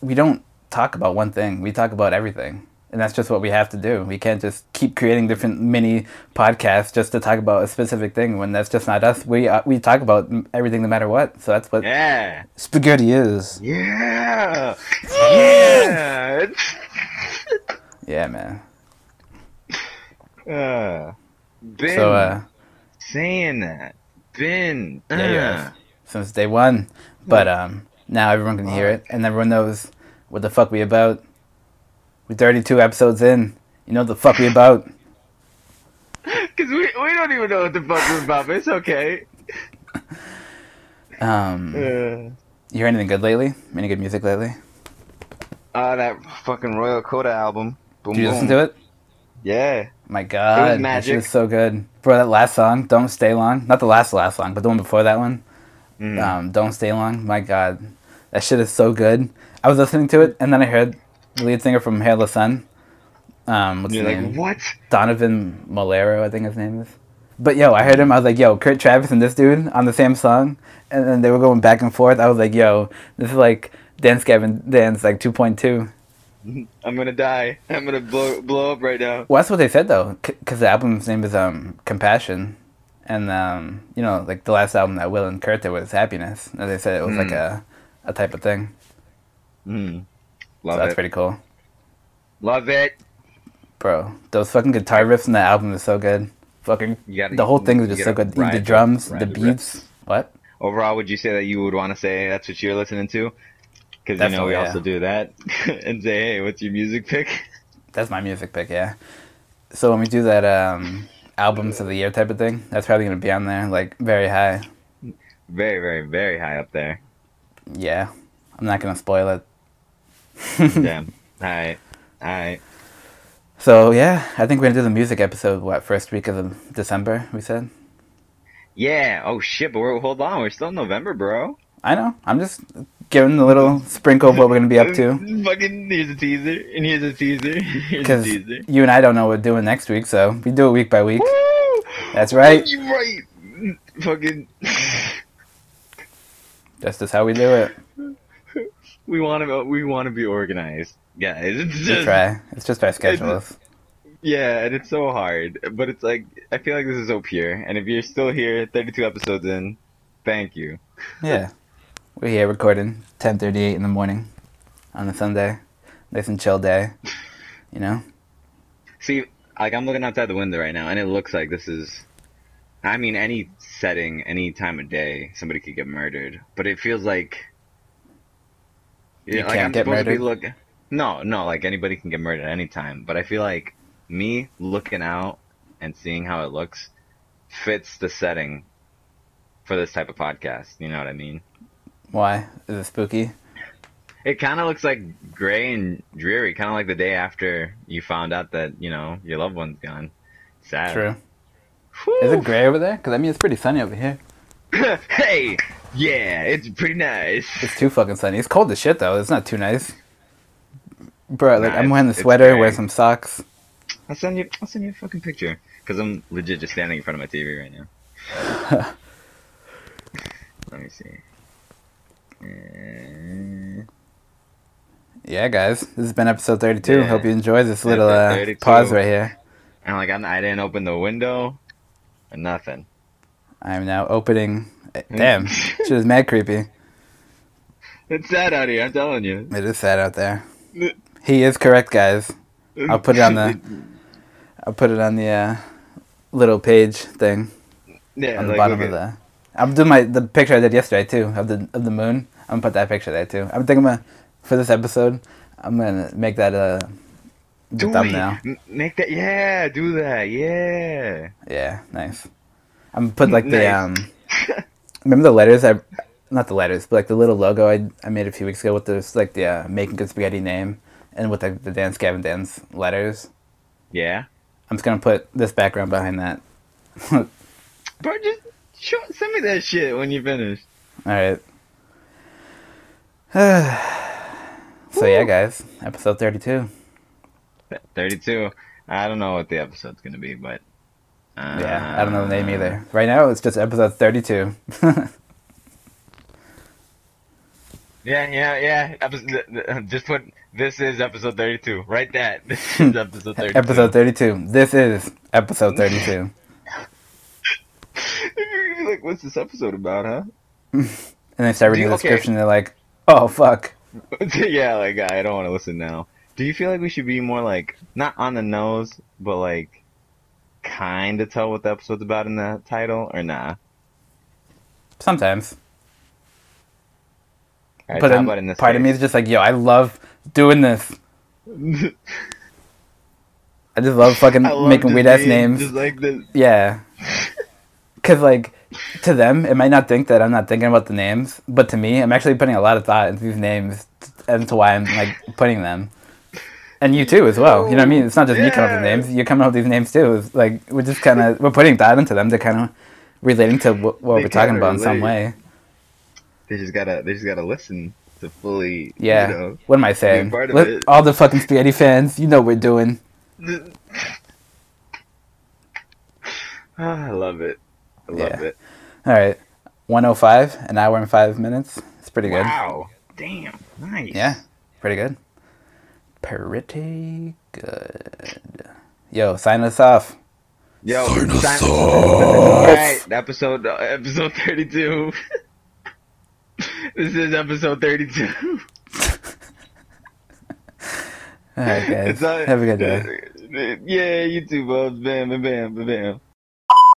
we don't talk about one thing. We talk about everything, and that's just what we have to do. We can't just keep creating different mini podcasts just to talk about a specific thing when that's just not us. We uh, we talk about everything no matter what. So that's what Yeah. spaghetti is. Yeah. Yeah. Yeah, man. uh, been So uh, saying that. Been. Yeah, uh, since day one. But um, now everyone can hear it, and everyone knows what the fuck we about. We're 32 episodes in. You know what the fuck we about. Cause we we don't even know what the fuck we're about. But it's okay. Um, Uh, you hear anything good lately? Any good music lately? uh, that fucking Royal Coda album. Boom, Did you listen to it? Yeah. My God, that shit magic. is so good. Bro, that last song, "Don't Stay Long," not the last last song, but the one before that one. Mhm. Um, Don't Stay Long. My God, that shit is so good. I was listening to it, and then I heard lead singer from Hail the Sun. Um, what's You're his like, name? what? Donovan Melero, I think his name is. But yo, I heard him. I was like, yo, Kurt Travis and this dude on the same song, and then they were going back and forth. I was like, yo, this is like Dance Gavin Dance like 2.2. I'm gonna die. I'm gonna blow blow up right now. Well, that's what they said though, because the album's name is um Compassion, and um you know like the last album that Will and Kurt did was Happiness, and they said it was like Mm. a a type of thing. Mm. So that's it. pretty cool, Love it. bro. Those fucking guitar riffs in that album is so good. Fucking gotta, the whole thing is just so good. The drums, ride the beats. What? Overall, would you say that you would want to say that's what you're listening to? Because you know we yeah. also do that and say, hey, what's your music pick? That's my music pick, yeah. So when we do that um, albums of the year type of thing, that's probably gonna be on there, like very high. Very, very, very high up there. Yeah, I'm not gonna spoil it. Damn. All right. All right. So yeah, I think we're gonna do the music episode. What first week of December? We said. Yeah. Oh shit! But we're, hold on, we're still in November, bro. I know. I'm just giving a little sprinkle of what we're gonna be up to. Fucking here's a teaser, and here's a teaser, here's a Because you and I don't know what we're doing next week, so we do it week by week. Woo! That's right. You right. Fucking. That's just how we do it. We want to. We want to be organized, guys. It's We just. try. It's just our schedules. Yeah, and it's so hard, but it's like I feel like this is so pure. And if you're still here, 32 episodes in, thank you. Yeah. We're here recording 10:38 in the morning on a Sunday. Nice and chill day. You know. See, like I'm looking outside the window right now, and it looks like this is. I mean, any setting, any time of day, somebody could get murdered. But it feels like. You like can't I'm get murdered? look. No, no, like anybody can get murdered at any time. But I feel like me looking out and seeing how it looks fits the setting for this type of podcast. You know what I mean? Why? Is it spooky? It kind of looks like gray and dreary, kind of like the day after you found out that you know your loved one's gone. Sad. True. Whew. Is it gray over there? Because I mean, it's pretty sunny over here. hey, yeah, it's pretty nice. It's too fucking sunny. It's cold as shit though. It's not too nice. Bro, like Nah, I'm wearing the sweater, wear some socks. I'll send you. I'll send you a fucking picture because I'm legit just standing in front of my TV right now. Let me see. Uh, Yeah, guys, this has been episode 32. Yeah. Hope you enjoyed this little uh, pause right here. and like I'm, I didn't open the window, or nothing. I'm now opening. Eh, Damn, she is mad creepy. It's sad out here. I'm telling you. It is sad out there. He is correct, guys. I'll put it on the I'll put it on the uh, little page thing yeah, on the like, bottom of the. I'm doing my the picture I did yesterday too of the of the moon. I'm gonna put that picture there too. I'm thinking about for this episode. I'm gonna make that a the Do thumbnail. it. Make that. Yeah, do that. Yeah. Yeah, nice. I'm gonna put like the Nice. um. Remember the letters? I not the letters, but like the little logo I I made a few weeks ago with this like the uh, making good spaghetti name and with like the dance Gavin dance letters. Yeah. I'm just gonna put this background behind that. Bro, just show, send me that shit when you finish. All right. so yeah, guys, episode thirty-two. 32. I don't know what the episode's gonna be, but. Uh, Yeah, I don't know the name either. Right now, it's just episode thirty-two. Yeah, yeah, yeah. Episode, just put this is episode 32. Write that. This is episode 32. episode thirty-two. This is episode thirty-two. like, what's this episode about, huh? And they start reading Do- the okay. description. They're like, "Oh fuck." yeah, like I don't want to listen now. Do you feel like we should be more like not on the nose, but like kind of tell what the episode's about in the title, or nah? Sometimes. Right, but then about in this part of me case? is just like, yo, I love doing this. I just love fucking love making weird ass names. Just like this. Yeah. Cause like to them, it might not think that I'm not thinking about the names, but to me, I'm actually putting a lot of thought into these names and to why I'm like putting them. And you too, as well. You know what I mean? It's not just me coming up with names. You're coming up with these names too. It's like we're just kind of we're putting that into them. They're kind of relating to what, what we're talking about in some way. They just gotta they just gotta listen to fully. Yeah. You know, What am I saying? part of Let- it. all the fucking spaghetti fans, you know what we're doing. Ah, I love it. I love Yeah. it. All right, 105, an hour and five minutes. It's pretty good. Wow. Damn. Nice. Yeah, pretty good. Pretty good. Yo, sign us off. Yo, Sign us sign- off. All right, episode uh, episode thirty two. this is episode thirty two. All right, guys. Have a good day. Yeah, you too, Bubs. Bam, bam, bam, bam, bam.